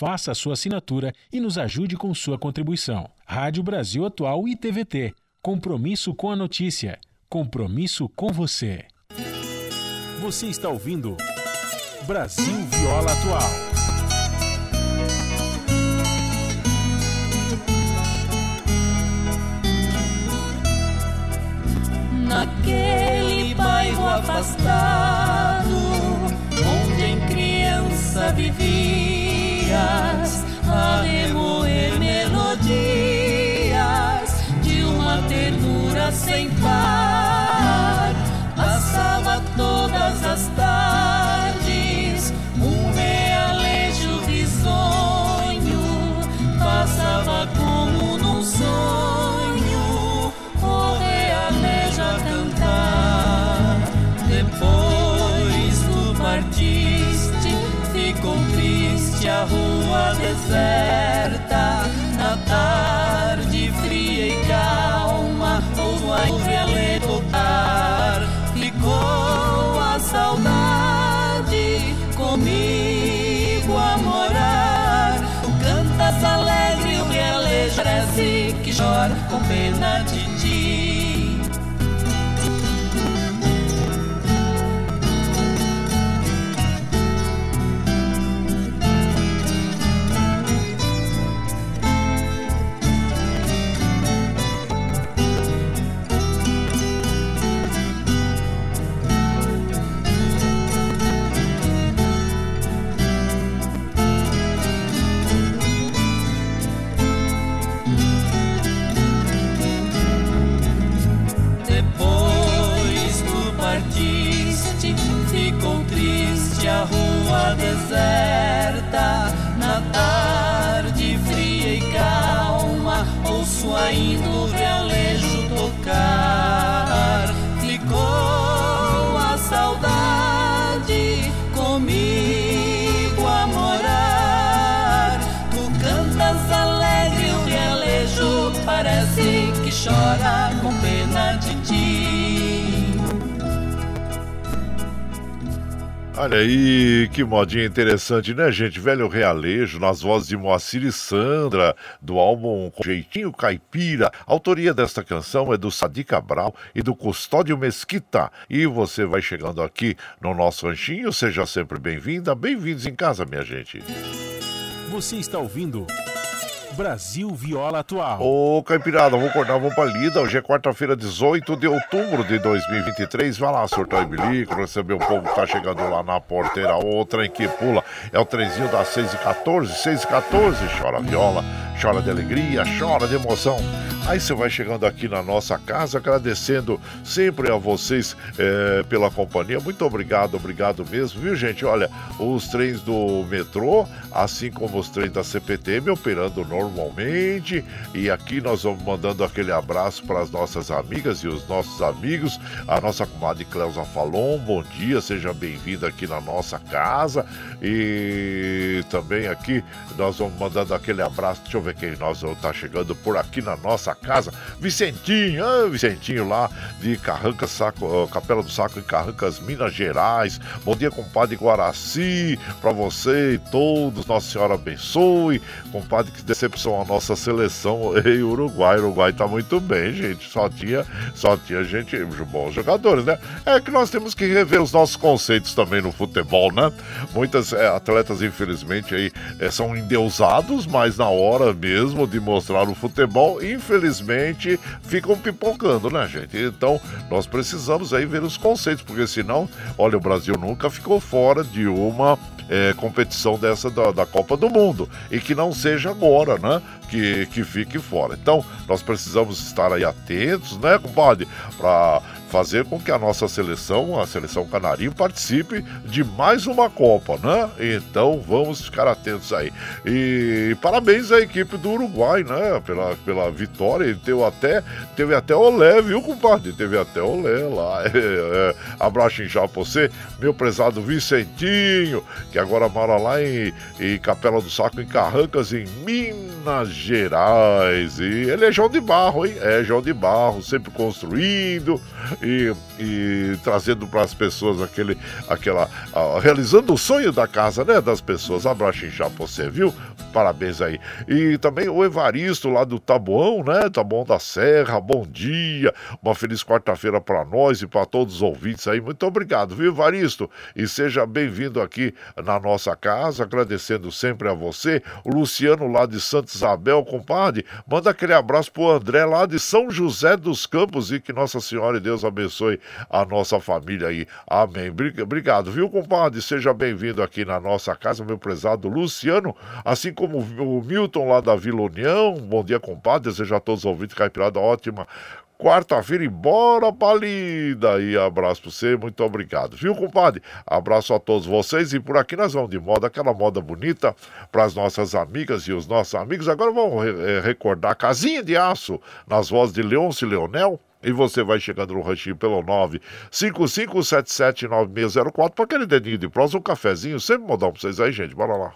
Faça a sua assinatura e nos ajude com sua contribuição. Rádio Brasil Atual e TVT. Compromisso com a notícia. Compromisso com você. Você está ouvindo Brasil Viola Atual. Naquele bairro afastado, onde em criança vivia a remoer melodias de uma ternura sem par. Passava todas as deserta, na tarde fria e calma, ou a nuvem tocar, ficou a saudade comigo a morar. Tu cantas alegre, o realejo parece que chora com pena de deserta. Olha aí, que modinha interessante, né, gente? Velho Realejo, nas vozes de Moacir e Sandra, do álbum Jeitinho Caipira. A autoria desta canção é do Sadi Cabral e do Custódio Mesquita. E você vai chegando aqui no nosso ranchinho, seja sempre bem-vinda. Bem-vindos em casa, minha gente. Você está ouvindo Brasil Viola Atual. Ô, Caipirada, vamos acordar, vamos pra lida. Hoje é quarta-feira, 18 de outubro de 2023. Vai lá, surtar bilico, receber o povo que tá chegando lá na porteira. O trem que pula é o trenzinho das 6 e 14 6 e 14 Chora viola, chora de alegria, chora de emoção. Aí você vai chegando aqui na nossa casa, agradecendo sempre a vocês eh, pela companhia. Muito obrigado, obrigado mesmo, viu, gente? Olha, os trens do metrô, assim como os trens da CPTM, operando normalmente. E aqui nós vamos mandando aquele abraço para as nossas amigas e os nossos amigos. A nossa comadre Cleusa Falon, bom dia, seja bem-vinda aqui na nossa casa. E também aqui nós vamos mandando aquele abraço. Deixa eu ver quem nós está chegando por aqui na nossa casa. Vicentinho, ah, Vicentinho lá de Carrancas, Saco, ah, Capela do Saco em Carrancas, Minas Gerais. Bom dia, compadre Guaraci, para você e todos. Nossa Senhora abençoe. Compadre, que decepção a nossa seleção. Ei, Uruguai, Uruguai tá muito bem, gente. Só tinha, só tinha gente, bons jogadores, né? É que nós temos que rever os nossos conceitos também no futebol, né? Muitas é, atletas, infelizmente, aí é, são endeusados, mas na hora mesmo de mostrar o futebol, infelizmente, ficam pipocando, né, gente? Então, nós precisamos aí ver os conceitos, porque senão, olha, o Brasil nunca ficou fora de uma é, competição dessa da, da Copa do Mundo. E que não seja agora, né? Que, que fique fora. Então, nós precisamos estar aí atentos, né, compadre? Para fazer com que a nossa seleção, a seleção canarinho, participe de mais uma Copa, né? Então vamos ficar atentos aí. E parabéns à equipe do Uruguai, né? Pela, pela vitória. Ele teve até, teve até olé, viu, compadre? Teve até olé lá. É, é. Abraço já pra você, meu prezado Vicentinho, que agora mora lá em, em Capela do Saco, em Carrancas, em Minas Gerais. E ele é João de Barro, hein? É João de Barro, sempre construindo e, e trazendo para as pessoas aquele, aquela, realizando o sonho da casa, né, das pessoas. Abraço já você, viu? Parabéns aí. E também o Evaristo lá do Taboão, né? Taboão da Serra, bom dia. Uma feliz quarta-feira para nós e para todos os ouvintes aí. Muito obrigado, viu, Evaristo? E seja bem-vindo aqui na nossa casa, agradecendo sempre a você. O Luciano lá de Santa Isabel, compadre, manda aquele abraço pro André lá de São José dos Campos e que Nossa Senhora e Deus abençoe a nossa família aí. Amém. Obrigado, viu, compadre? Seja bem-vindo aqui na nossa casa, meu prezado Luciano, assim como o Milton lá da Vila União. Bom dia, compadre. Desejo a todos os ouvintes caipirada ótima quarta-feira, embora palida. E abraço pra você, muito obrigado. Viu, compadre? Abraço a todos vocês. E por aqui nós vamos de moda, aquela moda bonita para as nossas amigas e os nossos amigos. Agora vamos re recordar Casinha de Aço, nas vozes de Leôncio Leonel. E você vai chegando no ranchinho pelo 955779604 para aquele dedinho de prosa, um cafezinho, sempre modão para vocês aí, gente. Bora lá.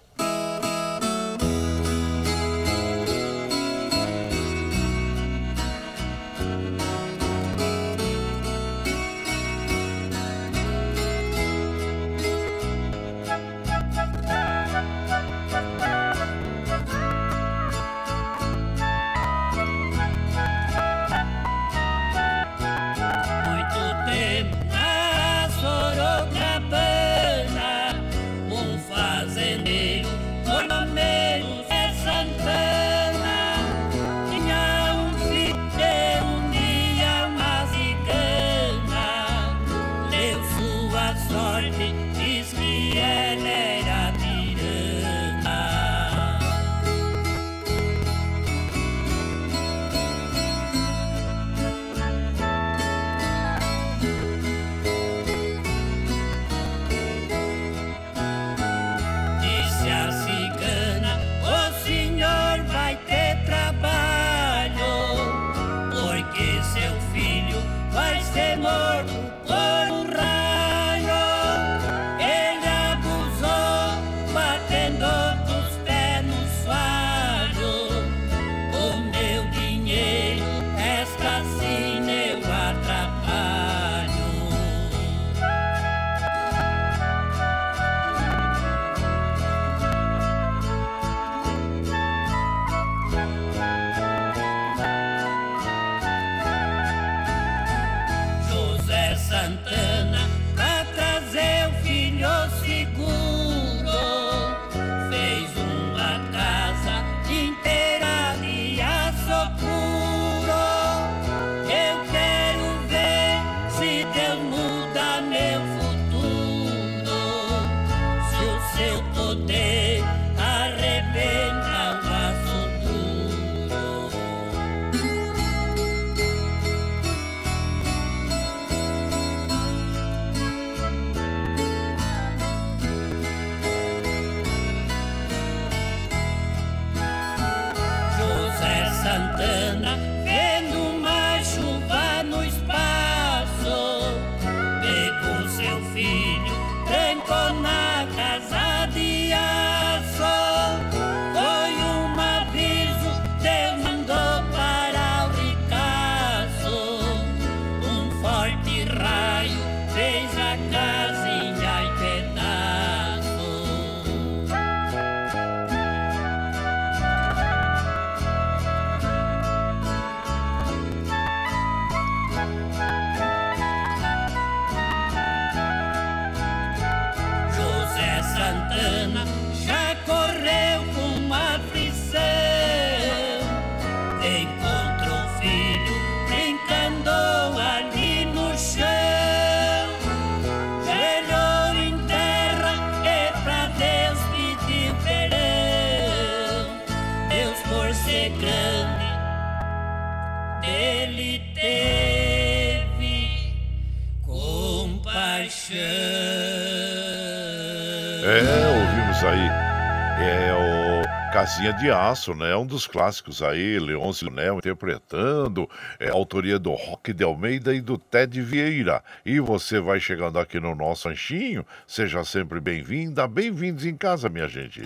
Casinha de Aço, né? Um dos clássicos aí, Leôncio Nel interpretando, é autoria do Rock de Almeida e do Ted Vieira. E você vai chegando aqui no nosso anchinho, seja sempre bem-vinda, bem-vindos em casa, minha gente.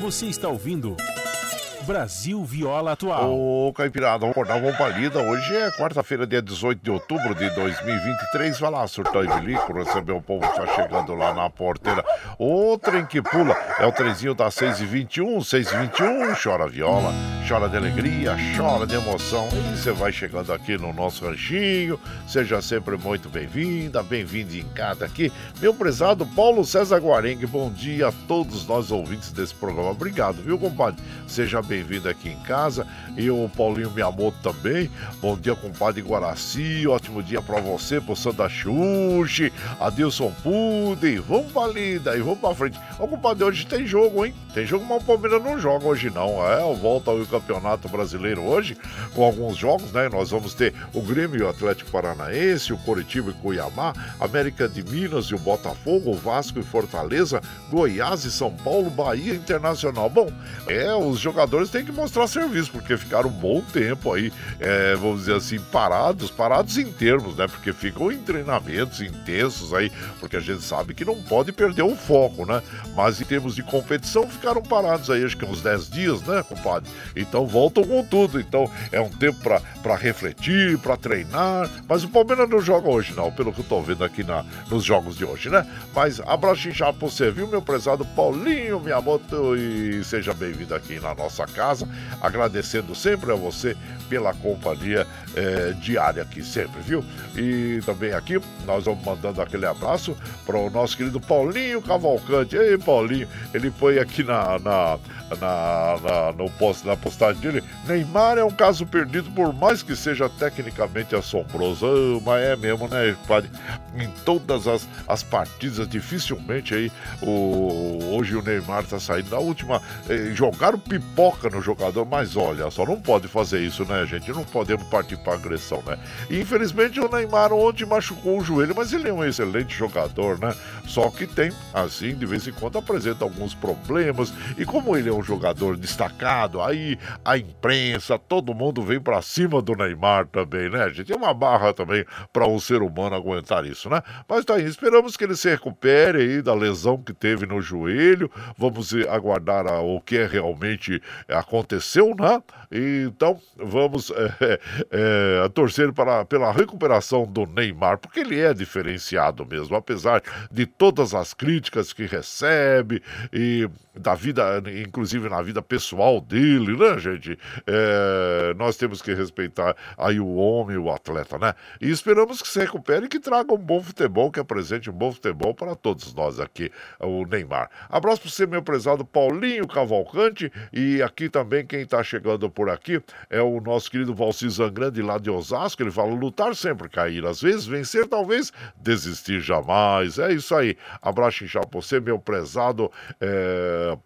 Você está ouvindo Brasil Viola Atual. Ô, Caipirada, vamos acordar, vamos pra lida. Hoje é quarta-feira, dia 18 de outubro de 2023. Vai lá, surtar e bilico, receber o povo que tá chegando lá na porteira. O que pula é o trenzinho da 6h21, 6h21. Chora viola, chora de alegria, chora de emoção. E você vai chegando aqui no nosso ranchinho. Seja sempre muito bem-vinda, bem-vindo em casa aqui. Meu prezado Paulo César Guarengue, bom dia a todos nós ouvintes desse programa. Obrigado, viu, compadre? Seja bem bem-vindo aqui em casa. E o Paulinho Miyamoto também. Bom dia, compadre Guaraci. Ótimo dia para você, pro Santa Xuxi, Adilson Pude. Vamos pra lida e vamos pra frente. Ô, compadre, hoje tem jogo, hein? Tem jogo, mas o Palmeiras não joga hoje, não. É, volta ao Campeonato Brasileiro hoje, com alguns jogos, né? Nós vamos ter o Grêmio e o Atlético Paranaense, o Coritiba e Cuiabá, América de Minas e o Botafogo, o Vasco e Fortaleza, Goiás e São Paulo, Bahia Internacional. Bom, é, os jogadores jogadores têm que mostrar serviço, porque ficaram um bom tempo aí, é, vamos dizer assim, parados, parados em termos, né? Porque ficam em treinamentos intensos aí, porque a gente sabe que não pode perder o foco, né? Mas em termos de competição, ficaram parados aí, acho que uns 10 dias, né, compadre? Então voltam com tudo. Então é um tempo para refletir, para treinar. Mas o Palmeiras não joga hoje, não, pelo que eu tô vendo aqui na, nos jogos de hoje, né? Mas abraço inchado pra você, viu, meu prezado Paulinho Miyamoto? E seja bem-vindo aqui na nossa casa, agradecendo sempre a você pela companhia é, diária aqui sempre, viu? E também aqui nós vamos mandando aquele abraço para o nosso querido Paulinho Cavalcante. Ei, Paulinho, ele foi aqui na, na, na, na, no post, na postagem dele. Neymar é um caso perdido, por mais que seja tecnicamente assombroso. Oh, mas é mesmo, né, padre? Em todas as, as partidas, dificilmente aí o, hoje o Neymar tá saindo. Na última, eh, jogaram pipoca no jogador, mas olha só, não pode fazer isso, né, gente? Não podemos partir para agressão, né? E, infelizmente o Neymar ontem machucou o joelho, mas ele é um excelente jogador, né? Só que tem, assim, de vez em quando apresenta alguns problemas. E como ele é um jogador destacado, aí a imprensa, todo mundo vem para cima do Neymar também, né, gente? É uma barra também para um ser humano aguentar isso, né? Mas tá aí, esperamos que ele se recupere aí da lesão que teve no joelho. Vamos aguardar a, o que é realmente aconteceu, né? Então vamos é, é, torcer para, pela recuperação do Neymar, porque ele é diferenciado mesmo, apesar de todas as críticas que recebe e da vida, inclusive na vida pessoal dele, né, gente? É, nós temos que respeitar aí o homem, o atleta, né? E esperamos que se recupere e que traga um bom futebol, que apresente um bom futebol para todos nós aqui, o Neymar. Abraço para você, meu prezado Paulinho Cavalcante, e aqui também quem está chegando por aqui é o nosso querido Valci Zangrande lá de Osasco. Ele fala: lutar sempre, cair, às vezes vencer, talvez desistir jamais. É isso aí. Abraço inchado para você, meu prezado. É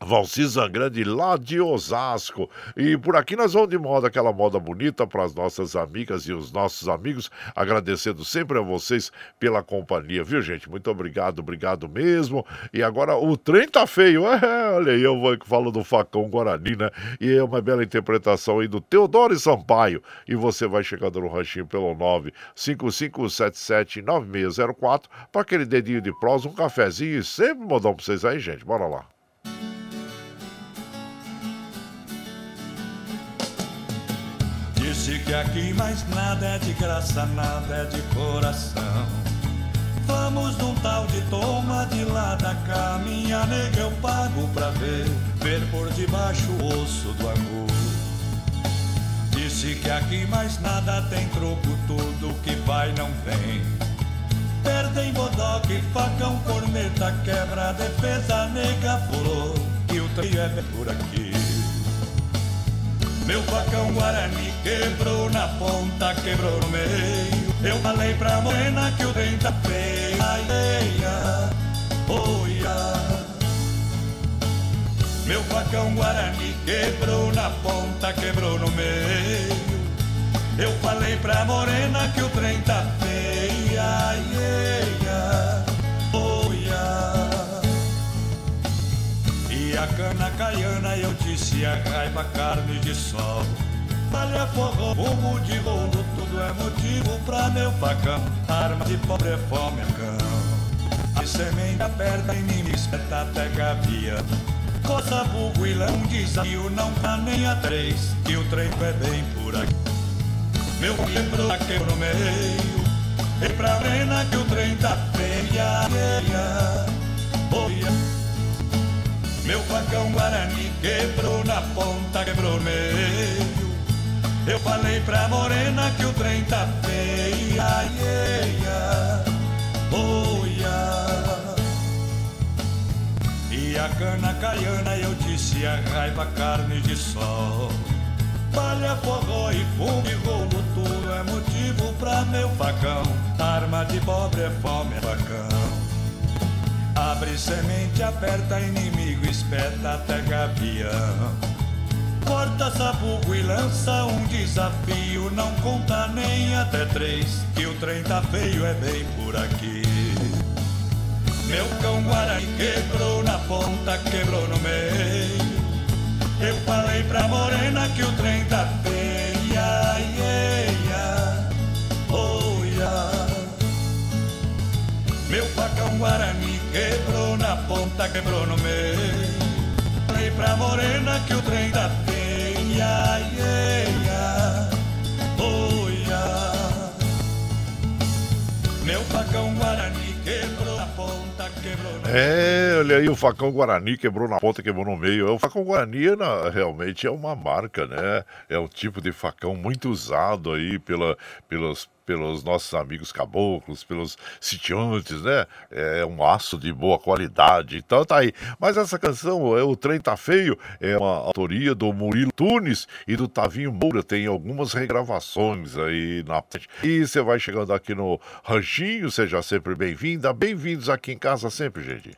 Valcisa Grande lá de Osasco. E por aqui nós vamos de moda, aquela moda bonita para as nossas amigas e os nossos amigos, agradecendo sempre a vocês pela companhia, viu gente? Muito obrigado, obrigado mesmo. E agora o trem tá feio, é, olha aí, eu vou falo do facão Guarani, né? E é uma bela interpretação aí do Teodoro Sampaio. E você vai chegando no ranchinho pelo 955779604 para aquele dedinho de prosa, um cafezinho e sempre modão para vocês aí, gente. Bora lá. Disse que aqui mais nada é de graça, nada é de coração. Vamos num tal de toma de lá da cá, minha nega eu pago pra ver, ver por debaixo o osso do angu. Disse que aqui mais nada tem troco, tudo que vai não vem. Perdem bodoque, facão, corneta, quebra, defesa, nega, pulou, e o trio é por aqui. Meu facão Guarani quebrou na ponta, quebrou no meio. Eu falei pra morena que o trem tá feio. Ai, eia, oia. Meu facão Guarani quebrou na ponta, quebrou no meio. Eu falei pra morena que o trem tá feio. Ai, eia. disse a raiva carne de sol. Palha, forró, fumo de rolo, tudo é motivo pra meu facão. Arma de pobre é fome, cão. A semente aperta e me espeta até gavia. Coça, burro e lão, desafio não tá nem a três, que o trem é bem por aqui. Meu quebrou, quebrou no meio, e pra arena que o trem tá feia, feia, oh, meu facão Guarani quebrou na ponta, quebrou meio. Eu falei pra morena que o trem tá feia, yeah. E a cana caiana eu disse a raiva carne de sol. Palha, forró e fumo e rolo, tudo é motivo pra meu facão. Arma de pobre é fome, é facão. Abre semente, aperta inimigo, espeta até gavião. Corta sabugo e lança um desafio. Não conta nem até três, que o trem tá feio, é bem por aqui. Meu cão Guarani quebrou na ponta, quebrou no meio. Eu falei pra morena que o trem tá feio, yeah, yeah, Meu facão Guarani Quebrou na ponta, quebrou no meio. Falei pra morena que o trem da feia, yeah, oh. Meu facão Guarani quebrou na ponta, quebrou no meio. É, olha aí, o facão Guarani quebrou na ponta, quebrou no meio. O facão Guarani realmente é uma marca, né? É um tipo de facão muito usado aí pela, pelos pelos nossos amigos caboclos, pelos sitiantes, né? É um aço de boa qualidade. Então tá aí. Mas essa canção, é O Trem Tá Feio, é uma autoria do Murilo Tunes e do Tavinho Moura. Tem algumas regravações aí na E você vai chegando aqui no Ranchinho, seja sempre bem-vinda. Bem-vindos aqui em casa sempre, gente.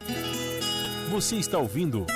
Você está ouvindo.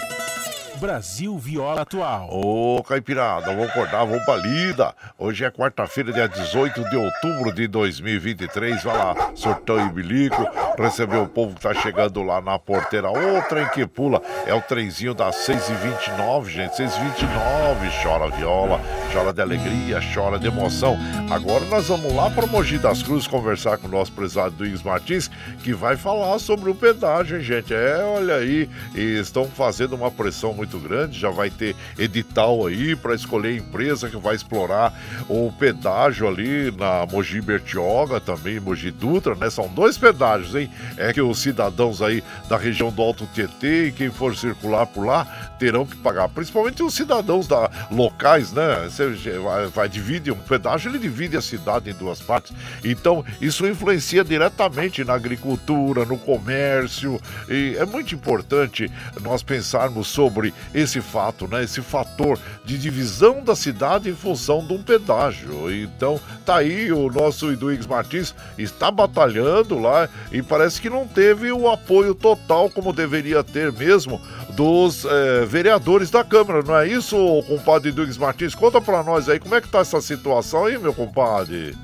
Brasil Viola Atual. Ô, Caipirada, vamos acordar, vamos pra lida. Hoje é quarta-feira, dia 18 de outubro de 2023. Vai lá, sortão e bilico, receber o povo que tá chegando lá na porteira. Ô, trem que pula, é o trenzinho das 6h29, gente. 6h29, chora viola, chora de alegria, chora de emoção. Agora nós vamos lá para Mogi das Cruzes conversar com o nosso prezado Duígues Martins, que vai falar sobre o pedágio, gente. É, olha aí, estão fazendo uma pressão muito grande, já vai ter edital aí para escolher a empresa que vai explorar o pedágio ali na Mogi Bertioga, também Mogi Dutra, né? São dois pedágios, hein? É que os cidadãos aí da região do Alto Tietê e quem for circular por lá terão que pagar, principalmente os cidadãos da, locais, né? Você vai, vai um pedágio, ele divide a cidade em duas partes. Então, isso influencia diretamente na agricultura, no comércio, e é muito importante nós pensarmos sobre esse fato, né? Esse fator de divisão da cidade em função de um pedágio. Então, tá aí o nosso Iduígues Martins está batalhando lá e parece que não teve o apoio total como deveria ter mesmo dos é, vereadores da Câmara, não é isso, compadre Iduígues Martins? Conta para nós aí como é que tá essa situação aí, meu compadre.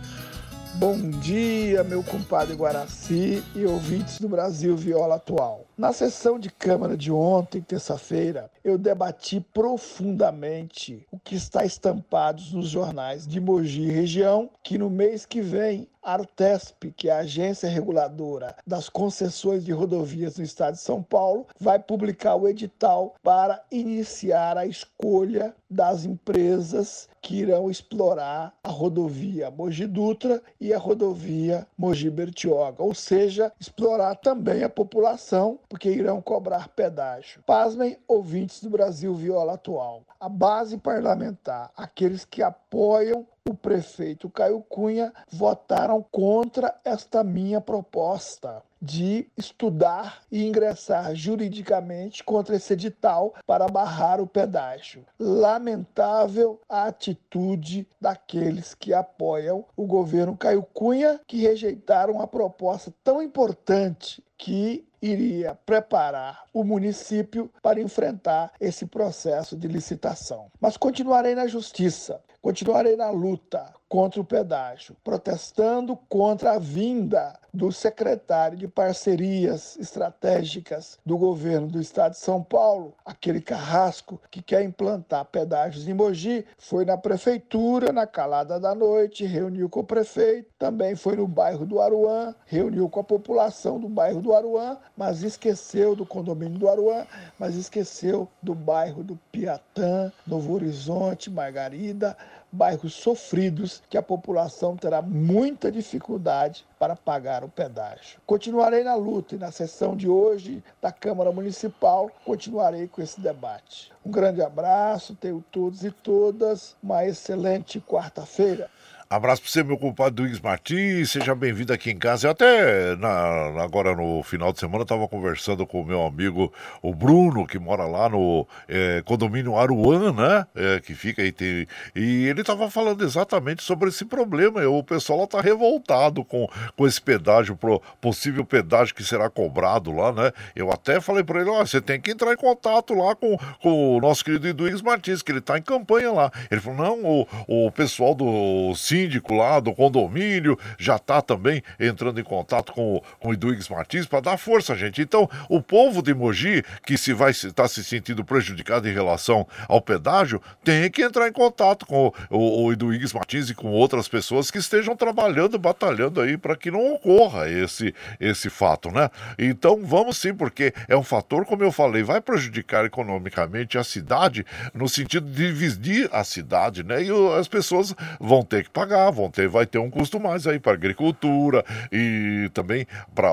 Bom dia, meu compadre Guaraci e ouvintes do Brasil Viola Atual. Na sessão de Câmara de ontem, terça-feira, eu debati profundamente o que está estampado nos jornais de Mogi e região, que no mês que vem a Artesp, que é a agência reguladora das concessões de rodovias no estado de São Paulo, vai publicar o edital para iniciar a escolha das empresas que irão explorar a rodovia Mogi Dutra e a rodovia Mogi Bertioga, ou seja, explorar também a população porque irão cobrar pedágio. Pasmem, ouvintes do Brasil Viola Atual. A base parlamentar, aqueles que apoiam o prefeito Caio Cunha, votaram contra esta minha proposta de estudar e ingressar juridicamente contra esse edital para barrar o pedágio. Lamentável a atitude daqueles que apoiam o governo Caio Cunha, que rejeitaram a proposta tão importante que iria preparar o município para enfrentar esse processo de licitação. Mas continuarei na justiça, continuarei na luta contra o pedágio, protestando contra a vinda do secretário de Parcerias Estratégicas do governo do estado de São Paulo, aquele carrasco que quer implantar pedágios em Mogi, foi na prefeitura, na calada da noite, reuniu com o prefeito, também foi no bairro do Aruã, reuniu com a população do bairro do Aruã, mas esqueceu do condomínio do Aruã, mas esqueceu do bairro do Piatã, Novo Horizonte, Margarida, bairros sofridos que a população terá muita dificuldade para pagar o pedágio. Continuarei na luta e na sessão de hoje da Câmara Municipal continuarei com esse debate. Um grande abraço, tenho todos e todas uma excelente quarta-feira. Abraço para você, meu compadre Luiz Martins. Seja bem-vindo aqui em casa. Eu até, na, agora no final de semana, estava conversando com o meu amigo, o Bruno, que mora lá no é, condomínio Aruan, né? É, que fica aí. Tem, e ele estava falando exatamente sobre esse problema. O pessoal está revoltado com, com esse pedágio, pro possível pedágio que será cobrado lá, né? Eu até falei para ele: ó, você tem que entrar em contato lá com, com o nosso querido Luiz Martins, que ele está em campanha lá. Ele falou: não, o, o pessoal do síndico lá do condomínio já está também entrando em contato com, com o Eduígues Martins para dar força, gente. Então, o povo de Mogi, que se vai estar tá se sentindo prejudicado em relação ao pedágio, tem que entrar em contato com o, o Eduígues Martins e com outras pessoas que estejam trabalhando, batalhando aí para que não ocorra esse, esse fato, né? Então, vamos sim, porque é um fator, como eu falei, vai prejudicar economicamente a cidade no sentido de dividir a cidade, né? E as pessoas vão ter que pagar pagar, vão ter, vai ter um custo mais aí para agricultura e também para,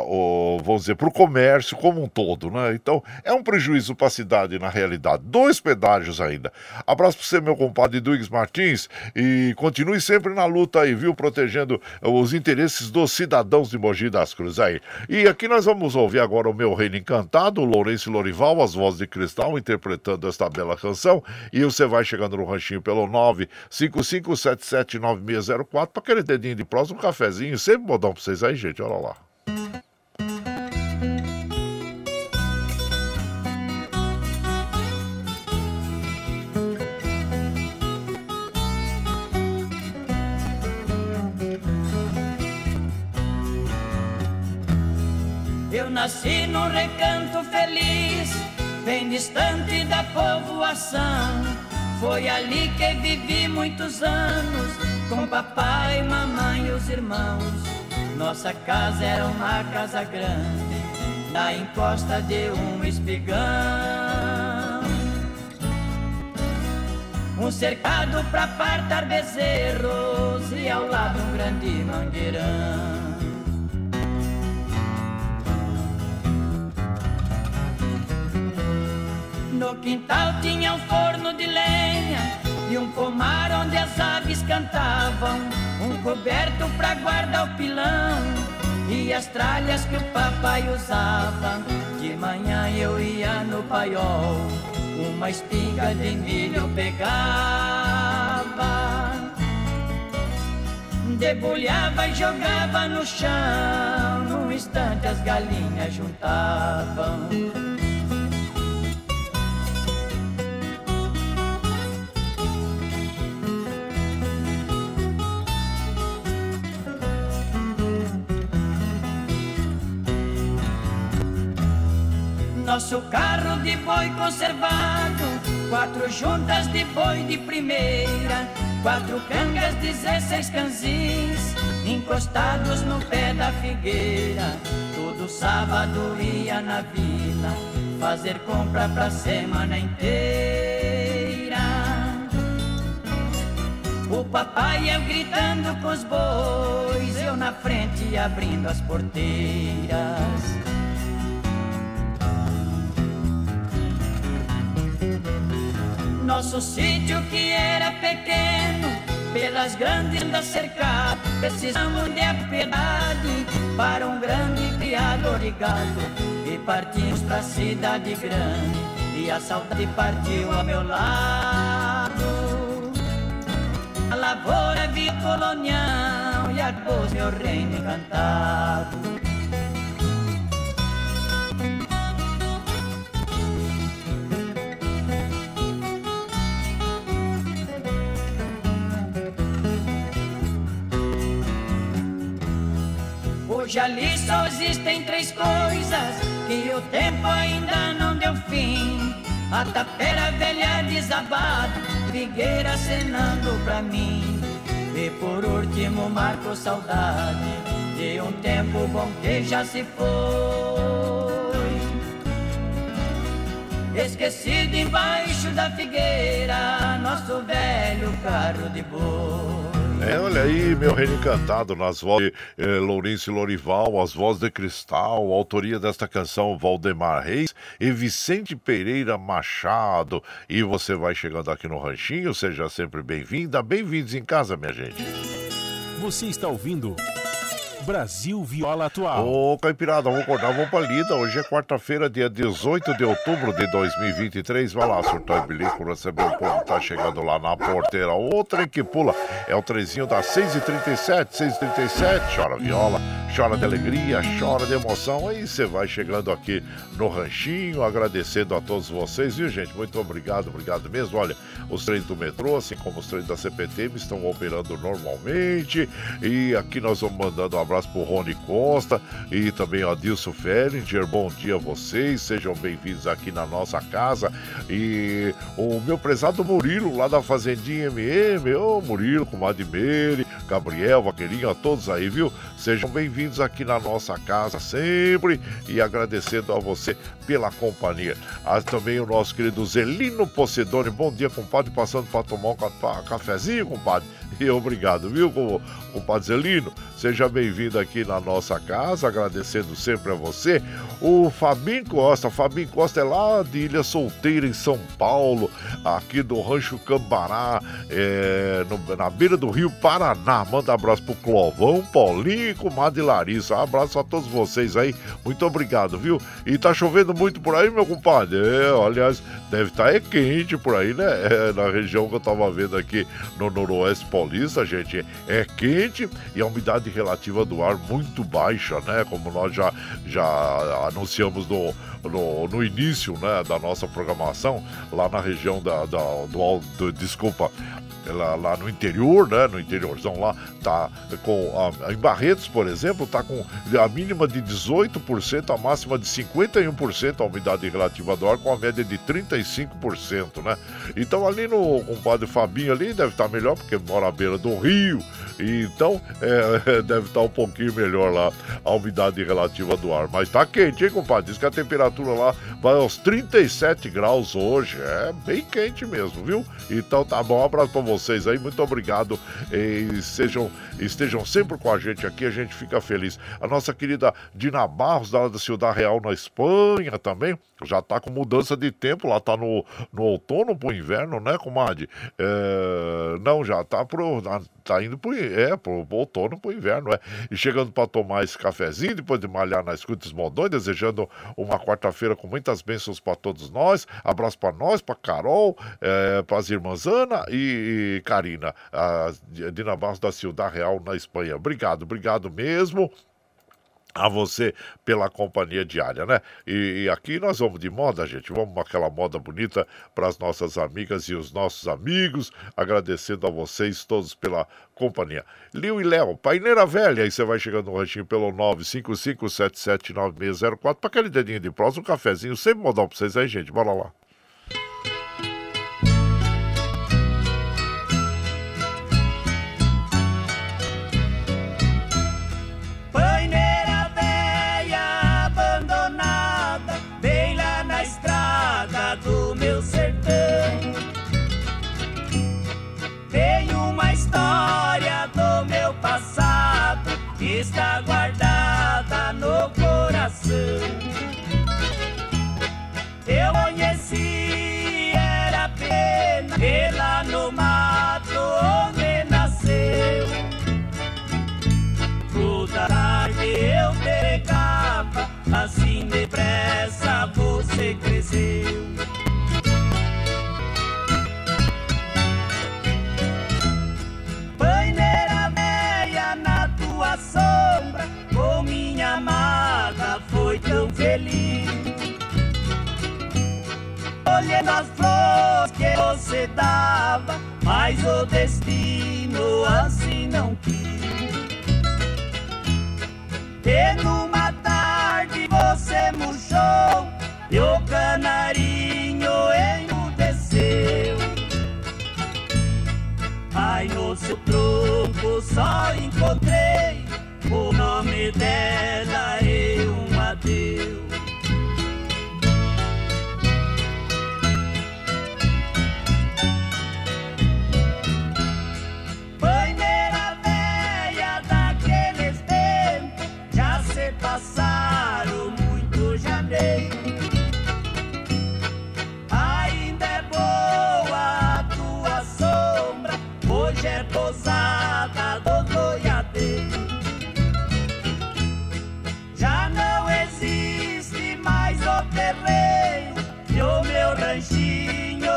vamos dizer, para o comércio como um todo, né? Então é um prejuízo para a cidade na realidade. Dois pedágios ainda. Abraço para você, meu compadre Duígues Martins, e continue sempre na luta aí, viu? Protegendo os interesses dos cidadãos de Mogi das Cruzes aí. E aqui nós vamos ouvir agora o meu reino encantado, Lourenço Lorival, as vozes de cristal, interpretando esta bela canção. E você vai chegando no ranchinho pelo 9557796 04 para aquele dedinho de próximo, um cafezinho, sempre modão para vocês aí, gente. Olha lá. Eu nasci num recanto feliz, bem distante da povoação. Foi ali que vivi muitos anos com papai, mamãe e os irmãos. Nossa casa era uma casa grande, na encosta de um espigão. Um cercado pra partar bezerros e ao lado um grande mangueirão. No quintal tinha um forno de lenha e um pomar onde as aves cantavam, um coberto pra guardar o pilão e as tralhas que o papai usava. De manhã eu ia no paiol, uma espiga de milho pegava, debulhava e jogava no chão. Num instante as galinhas juntavam. Nosso carro de boi conservado, quatro juntas de boi de primeira, quatro cangas, dezesseis canzins, encostados no pé da figueira. Todo sábado ia na vila, fazer compra pra semana inteira. O papai ia gritando com os bois, eu na frente abrindo as porteiras. Nosso sítio que era pequeno, pelas grandes da cercado, precisamos de piedade para um grande criador de gado. E partimos pra cidade grande, e a saudade partiu ao meu lado. A lavoura vi colonial e acabou meu reino encantado. Hoje ali só existem três coisas que o tempo ainda não deu fim. A tapera velha desabada, figueira acenando pra mim. E por último marco saudade de um tempo bom que já se foi. Esquecido embaixo da figueira, nosso velho carro de boi. É, olha aí, meu reino encantado, nas vozes de eh, Lourenço Lorival, as vozes de Cristal, autoria desta canção Valdemar Reis e Vicente Pereira Machado. E você vai chegando aqui no Ranchinho, seja sempre bem-vinda, bem-vindos em casa, minha gente. Você está ouvindo Brasil Viola Atual. Ô, Caipirada, vamos acordar, vamos pra lida. Hoje é quarta-feira, dia 18 de outubro de 2023. Vai lá, surtou e bilico, receber o povo tá chegando lá na porteira. Outra que pula é o trezinho das 6h37, 6h37. Chora viola, chora de alegria, chora de emoção. Aí você vai chegando aqui no Ranchinho, agradecendo a todos vocês, viu, gente? Muito obrigado, obrigado mesmo. Olha, os trens do metrô, assim como os trens da CPTM, estão operando normalmente. E aqui nós vamos mandando um abraço pro Rony Costa e também o Adilson Fellinger. Bom dia a vocês, sejam bem-vindos aqui na nossa casa. E o meu prezado Murilo, lá da Fazendinha MM, ô Murilo, com Meire, Gabriel, Vaqueirinho, a todos aí, viu? Sejam bem-vindos aqui na nossa casa sempre e agradecendo a você pela companhia. Ah, também o nosso querido Zelino Pocedone. Bom dia, compadre, passando para tomar um ca- cafezinho, compadre. E obrigado, viu, compadre Zelino? Seja bem-vindo aqui na nossa casa, agradecendo sempre a você. O Fabinho Costa, Fabinho Costa é lá de Ilha Solteira, em São Paulo, aqui do Rancho Cambará, é, no- na beira do Rio Paraná. Manda abraço pro Clovão, Paulinho e comadre Larissa. Abraço a todos vocês aí, muito obrigado, viu? E tá chovendo muito por aí, meu compadre? É, aliás, deve estar é quente por aí, né? É, na região que eu tava vendo aqui no Noroeste Paulista, gente, é quente e a umidade relativa do ar muito baixa, né? Como nós já, já anunciamos no, no, no início né, da nossa programação, lá na região da, da- do. Desculpa. Lá, lá no interior, né? No interiorzão lá, tá com. A, em Barretos, por exemplo, tá com a mínima de 18%, a máxima de 51% a umidade relativa do ar, com a média de 35%, né? Então ali no compadre Fabinho ali deve estar melhor, porque mora à beira do rio. Então é, deve estar um pouquinho melhor lá a umidade relativa do ar. Mas tá quente, hein, compadre? Diz que a temperatura lá vai aos 37 graus hoje. É bem quente mesmo, viu? Então tá bom, um abraço pra vocês aí, muito obrigado. E sejam, estejam sempre com a gente aqui, a gente fica feliz. A nossa querida Dina Barros, da, da Ciudad Real na Espanha também, já tá com mudança de tempo, lá tá no, no outono pro inverno, né, comadre? É, não, já tá pro. Tá indo pro, é, pro, outono, pro inverno, é. E chegando para tomar esse cafezinho, depois de malhar na escuta dos modões, desejando uma quarta-feira com muitas bênçãos para todos nós. Abraço para nós, para Carol, é, para as irmãs Ana e, e Karina, a Dina Barros da Ciudad Real na Espanha. Obrigado, obrigado mesmo a você pela companhia diária, né? E, e aqui nós vamos de moda, gente. Vamos com aquela moda bonita para as nossas amigas e os nossos amigos, agradecendo a vocês todos pela companhia. Liu e Léo, Paineira Velha, aí você vai chegando no ranchinho pelo 955779604 para aquele dedinho de prosa, um cafezinho, sempre modal para vocês aí, gente. Bora lá. Você dava, mas o destino assim não quis. E numa tarde você murchou E o canarinho emudeceu Ai, no seu tronco só encontrei O nome dela e um adeus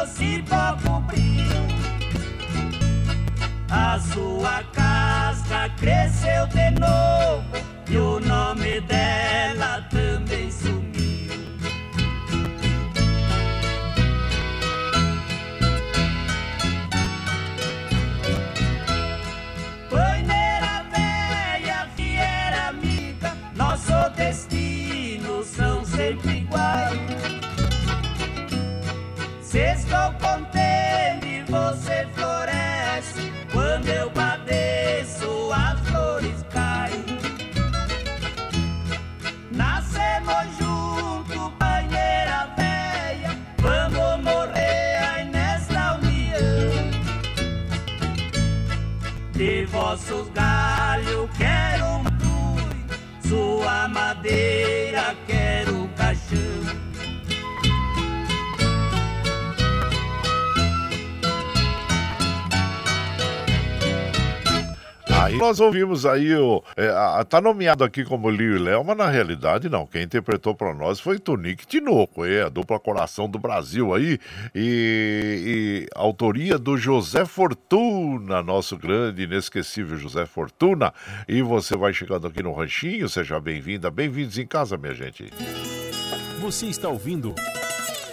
ranchinho se cobriu a sua casca cresceu de novo e o nome dela também sumiu. Estou contente, você floresce. Quando eu padeço, as flores caem. Nascemos junto, banheira velha. Vamos morrer aí nesta união. De vossos galhos quero uma cruz, sua madeira Aí nós ouvimos aí o. É, a- tá nomeado aqui como Liu e Léo, mas na realidade não. Quem interpretou para nós foi Tonique Tinoco, é, a dupla coração do Brasil aí. E, e autoria do José Fortuna, nosso grande, inesquecível José Fortuna. E você vai chegando aqui no Ranchinho, seja bem-vinda, bem-vindos em casa, minha gente. Você está ouvindo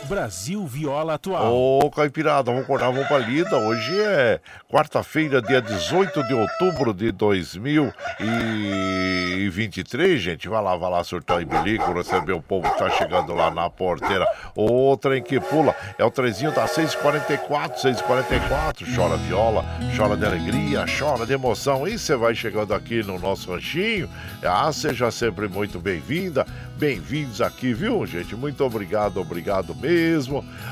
Brasil Viola Atual. Ô, Caipirada, vamos acordar, vamos pra lida. Hoje é quarta-feira, dia 18 de outubro de 2023, gente. Vai lá, vai lá, surtar em bilico, receber o povo que tá chegando lá na porteira. O trem que pula é o trezinho da 644, 644. Chora viola, chora de alegria, chora de emoção. E você vai chegando aqui no nosso ranchinho. Ah, seja sempre muito bem-vinda. Bem-vindos aqui, viu, gente? Muito obrigado, obrigado mesmo.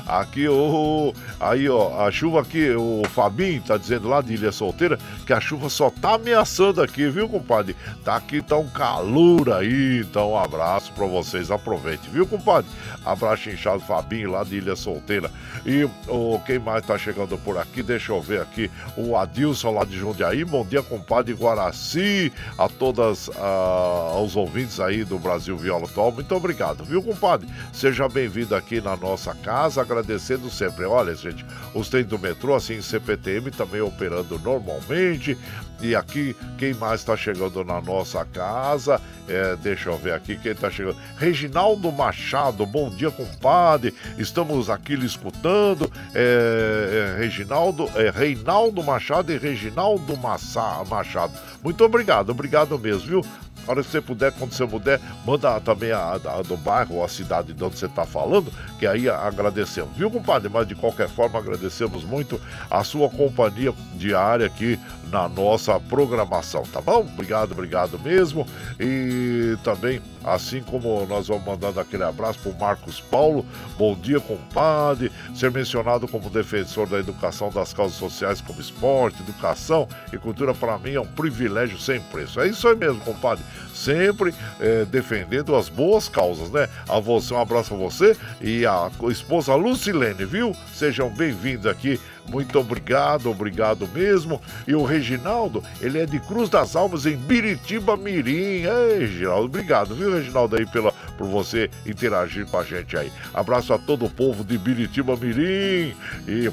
Aqui o. Aí, ó, a chuva aqui, o Fabinho tá dizendo lá de Ilha Solteira que a chuva só tá ameaçando aqui, viu, compadre? Tá aqui, tá um calor aí. Então, um abraço pra vocês. Aproveite, viu, compadre? Abraço inchado, Fabinho lá de Ilha Solteira. E o quem mais tá chegando por aqui? Deixa eu ver aqui. O Adilson lá de Jundiaí. Bom dia, compadre Guaraci. A todas, ah, aos ouvintes aí do Brasil Viola Atual. Muito obrigado, viu, compadre? Seja bem-vindo aqui na nossa casa, agradecendo sempre. Olha, gente, os trens do metrô, assim, CPTM também operando normalmente. E aqui, quem mais está chegando na nossa casa? É, deixa eu ver aqui quem está chegando. Reginaldo Machado, bom dia, compadre. Estamos aqui lhe escutando. É, é, Reginaldo, é, Reinaldo Machado e Reginaldo Massa, Machado. Muito obrigado, obrigado mesmo, viu? A hora que você puder, quando você puder, manda também a, a do bairro ou a cidade de onde você está falando, que aí agradecemos. Viu, compadre? Mas de qualquer forma, agradecemos muito a sua companhia diária aqui na nossa programação, tá bom? Obrigado, obrigado mesmo. E também, assim como nós vamos mandando aquele abraço para o Marcos Paulo, bom dia, compadre. Ser mencionado como defensor da educação das causas sociais como esporte, educação e cultura, para mim é um privilégio sem preço. É isso aí mesmo, compadre. Sempre eh, defendendo as boas causas, né? A você, um abraço a você e a esposa Lucilene, viu? Sejam bem-vindos aqui muito obrigado, obrigado mesmo. E o Reginaldo, ele é de Cruz das Almas, em Biritiba Mirim. Ei, Reginaldo, obrigado, viu, Reginaldo, aí pela, por você interagir com a gente aí. Abraço a todo o povo de Biritiba Mirim. E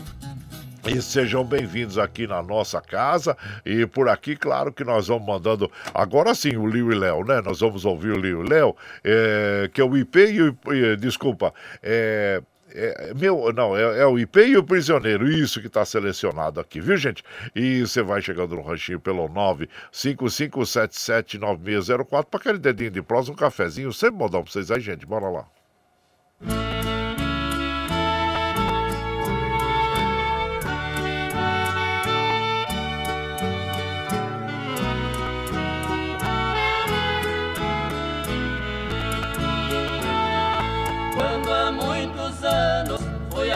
e sejam bem-vindos aqui na nossa casa. E por aqui, claro que nós vamos mandando. Agora sim, o Liu e Léo, né? Nós vamos ouvir o Liu e Léo, é, que é o IP e o. Desculpa, é, é meu, não, é, é, o IP e o prisioneiro, isso que está selecionado aqui, viu, gente? E você vai chegando no ranchinho pelo 955779604 para aquele dedinho de prosa, um cafezinho, sempre modão para vocês aí, gente. Bora lá.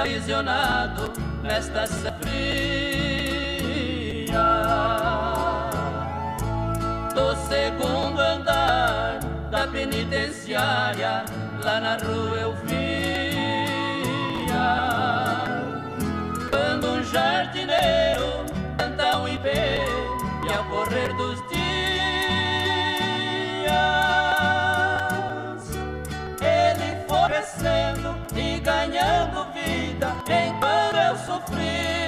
Aprisionado nesta fria do segundo andar da penitenciária lá na rua eu via. Quando um jardineiro canta um ipê friend.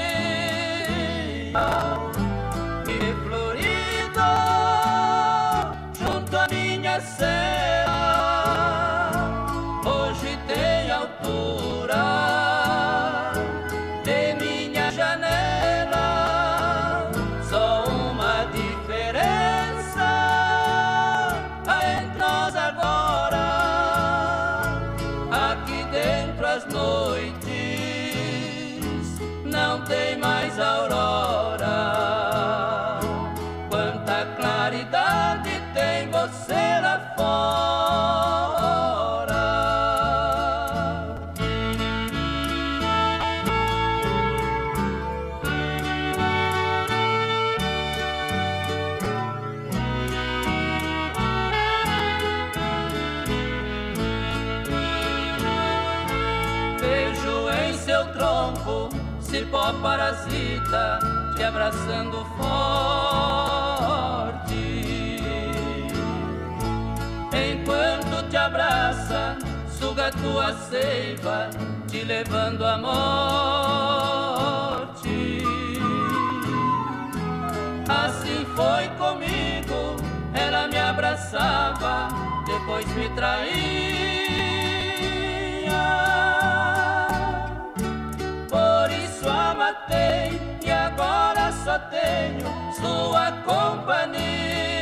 Tua seiva, te levando à morte. Assim foi comigo, ela me abraçava, depois me traía. matei e agora só tenho sua companhia.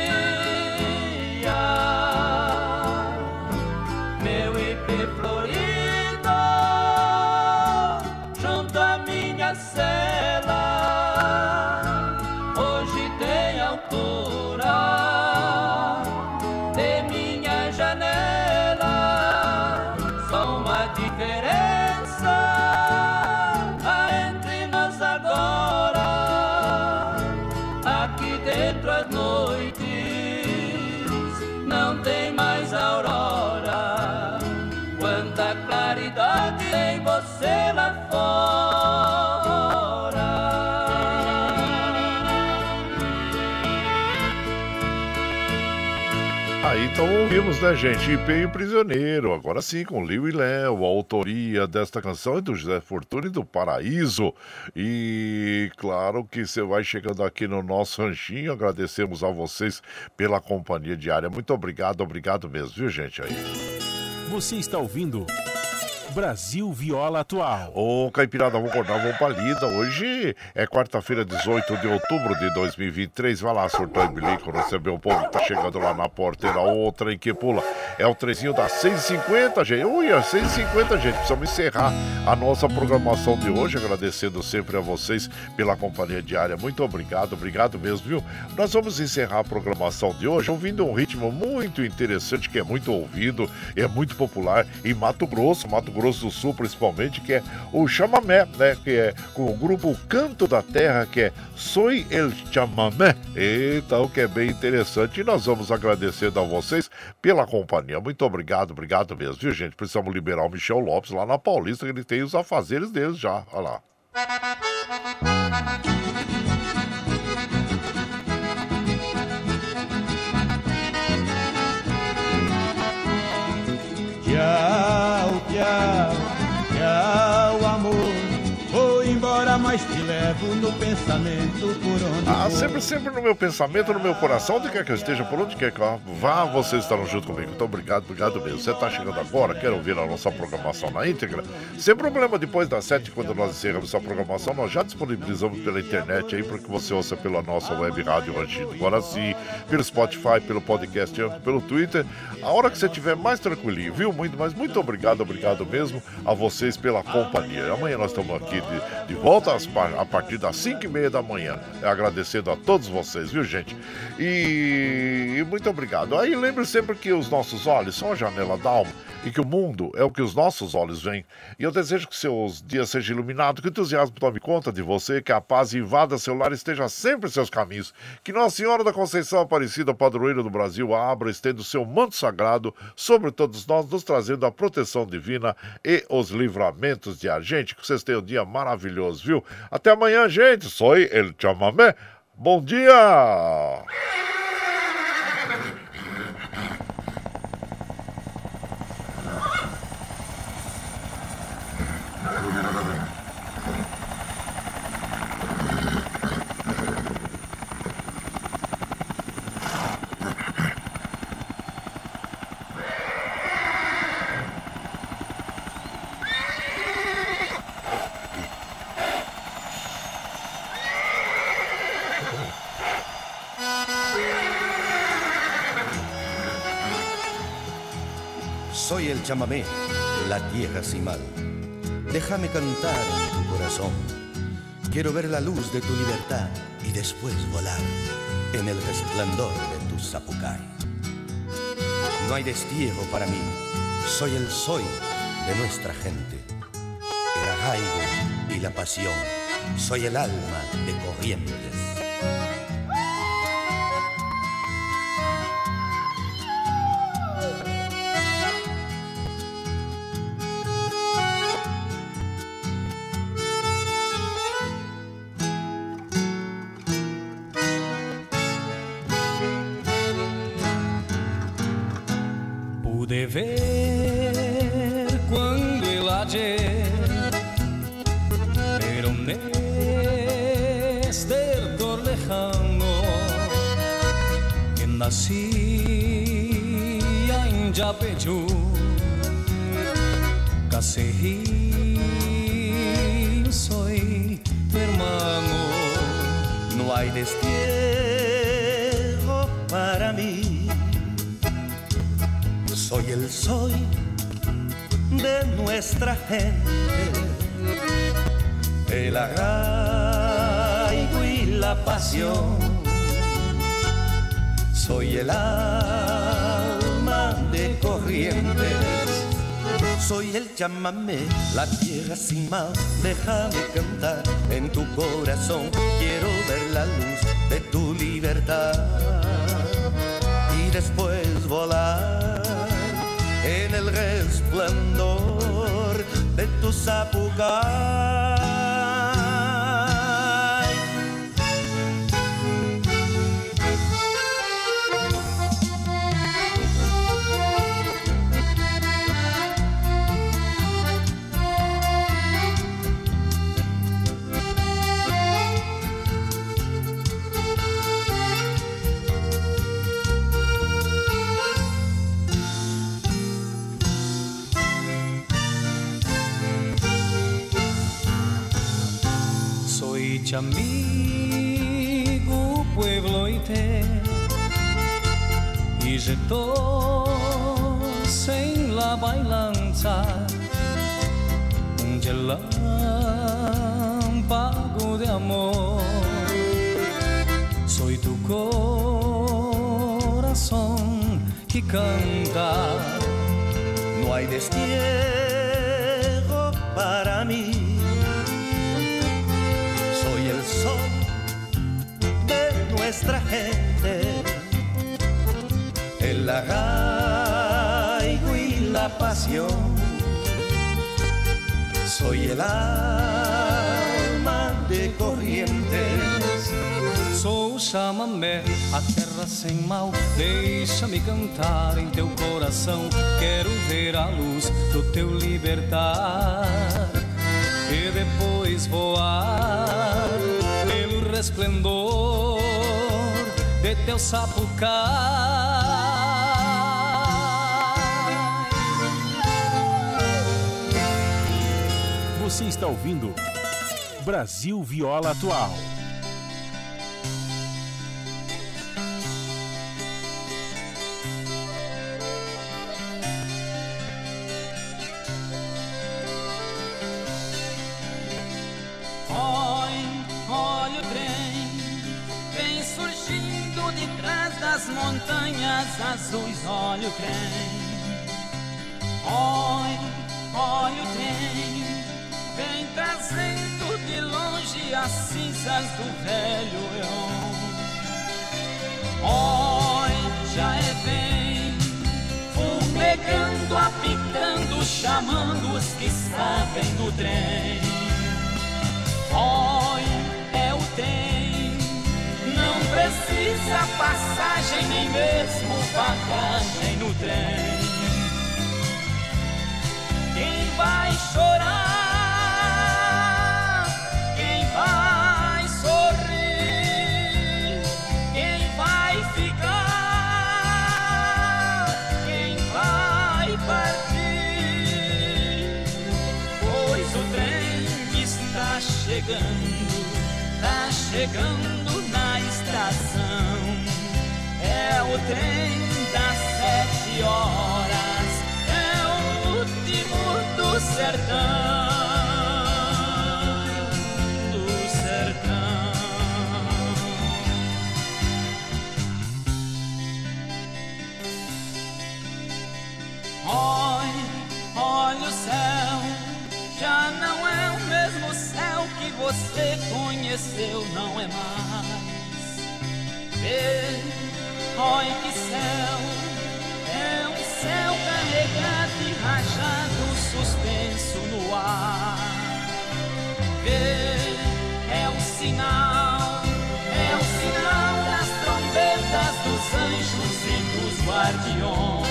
Então ouvimos, né, gente? IP e o Prisioneiro, agora sim, com Liu e Léo. A autoria desta canção é do José Fortune do Paraíso. E claro que você vai chegando aqui no nosso ranchinho. Agradecemos a vocês pela companhia diária. Muito obrigado, obrigado mesmo, viu, gente? Aí. Você está ouvindo. Brasil Viola Atual. Ô, Caipirada, vamos acordar, vamos pra lida. Hoje é quarta-feira, 18 de outubro de 2023. Vai lá, surtou e bilico, recebeu o povo que tá chegando lá na porteira. Outra em que pula. É o trezinho das 6h50, gente. Ui, é 6h50, gente. Precisamos encerrar a nossa programação de hoje. Agradecendo sempre a vocês pela companhia diária. Muito obrigado, obrigado mesmo, viu? Nós vamos encerrar a programação de hoje ouvindo um ritmo muito interessante, que é muito ouvido, é muito popular em Mato Grosso, Mato Grosso Grosso do Sul, principalmente, que é o chamamé, né? Que é com o grupo Canto da Terra, que é Soy el Chamamé. Então, que é bem interessante. E nós vamos agradecendo a vocês pela companhia. Muito obrigado, obrigado mesmo, viu, gente? Precisamos liberar o Michel Lopes lá na Paulista, que ele tem os afazeres deles já. Olha lá. Tchau, tchau, tchau, amor. Vou embora, mas te levo pensamento por onde Ah, sempre, sempre no meu pensamento, no meu coração, onde quer que eu esteja, por onde quer que eu vá, vocês estarão junto comigo. Então, obrigado, obrigado mesmo. Você está chegando agora, quer ouvir a nossa programação na íntegra? Sem problema, depois das sete, quando nós encerramos essa programação, nós já disponibilizamos pela internet aí para que você ouça pela nossa web rádio Rangido Guaraci, pelo Spotify, pelo podcast, pelo Twitter. A hora que você estiver mais tranquilinho, viu? Muito, mas muito obrigado, obrigado mesmo a vocês pela companhia. Amanhã nós estamos aqui de, de volta às, a partir das 5 e meia da manhã. Agradecendo a todos vocês, viu, gente? E, e muito obrigado. Aí lembre sempre que os nossos olhos são a janela da alma e que o mundo é o que os nossos olhos veem. E eu desejo que seus dias sejam iluminados, que o entusiasmo tome conta de você, que a paz invada seu lar e esteja sempre em seus caminhos. Que Nossa Senhora da Conceição Aparecida, padroeira do Brasil, abra, estenda o seu manto sagrado sobre todos nós, nos trazendo a proteção divina e os livramentos de a gente. Que vocês tenham um dia maravilhoso, viu? Até amanhã, gente. Sou El Chamamé. Bom dia! Chamamé, la tierra sin mal. Déjame cantar en tu corazón. Quiero ver la luz de tu libertad y después volar en el resplandor de tu zapucay. No hay destierro para mí, soy el soy de nuestra gente. El arraigo y la pasión, soy el alma de corrientes. Sin. Déjame cantar en tu corazón. Quiero ver la luz de tu libertad y después volar en el resplandor de tu zapucay. Chamigo, pueblo y te y retos en la bailanza un relámpago de amor. Soy tu corazón que canta. No hay destierro nuestra gente. El arraigo y la pasión. Soy el alma de corrientes. Sou chamamé, a terra sem mal, deixa-me cantar em teu coração. Quero ver a luz do teu libertar e depois voar resplendor de teu sapucai. Você está ouvindo Brasil Viola Atual. Olha o trem. Olha, olha o trem. Vem trazendo de longe as cinzas do velho leão. Olha, já é bem. Fumegando, apitando, chamando os que sabem no trem. Olha, é o trem precisa passagem, nem mesmo bagagem no trem. Quem vai chorar? Quem vai sorrir? Quem vai ficar? Quem vai partir? Pois o trem está chegando, está chegando é o trem das sete horas, é o último do sertão. Do sertão. Olha, olha o céu, já não é o mesmo céu que você conheceu, não é mais ver. Olha que céu, é um céu carregado e rajado, suspenso no ar. Ver é um sinal, é um sinal das trombetas dos anjos e dos guardiões.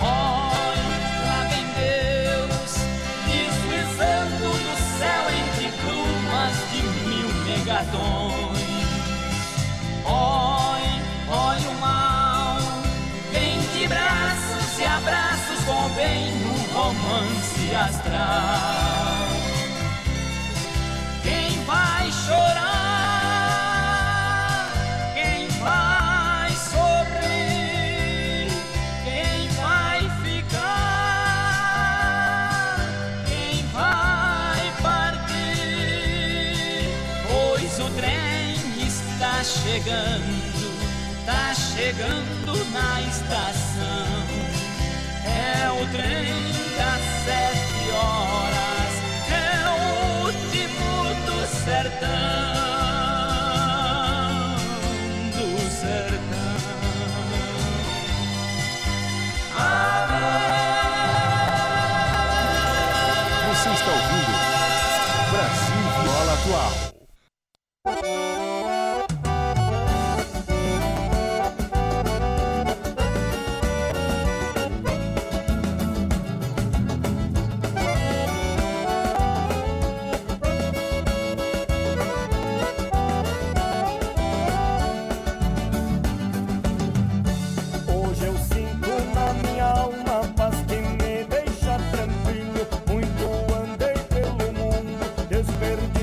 Olha, lá vem Deus, deslizando no céu entre plumas de mil megatons. Astral Quem vai chorar? Quem vai sorrir? Quem vai ficar? Quem vai partir? Pois o trem tá chegando, tá chegando na estação. É o trem together.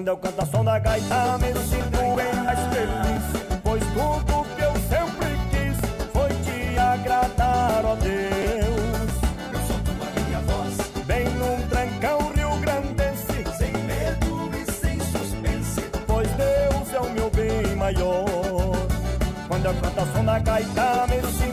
Quando eu canto a som da gaita, me sinto bem mais feliz. Pois tudo que eu sempre quis foi te agradar, ó Deus. Eu sou tua minha voz, Bem num trancão rio grandense, sem medo e sem suspense. pois Deus é o meu bem maior. Quando eu canto a som da gaita, me sinto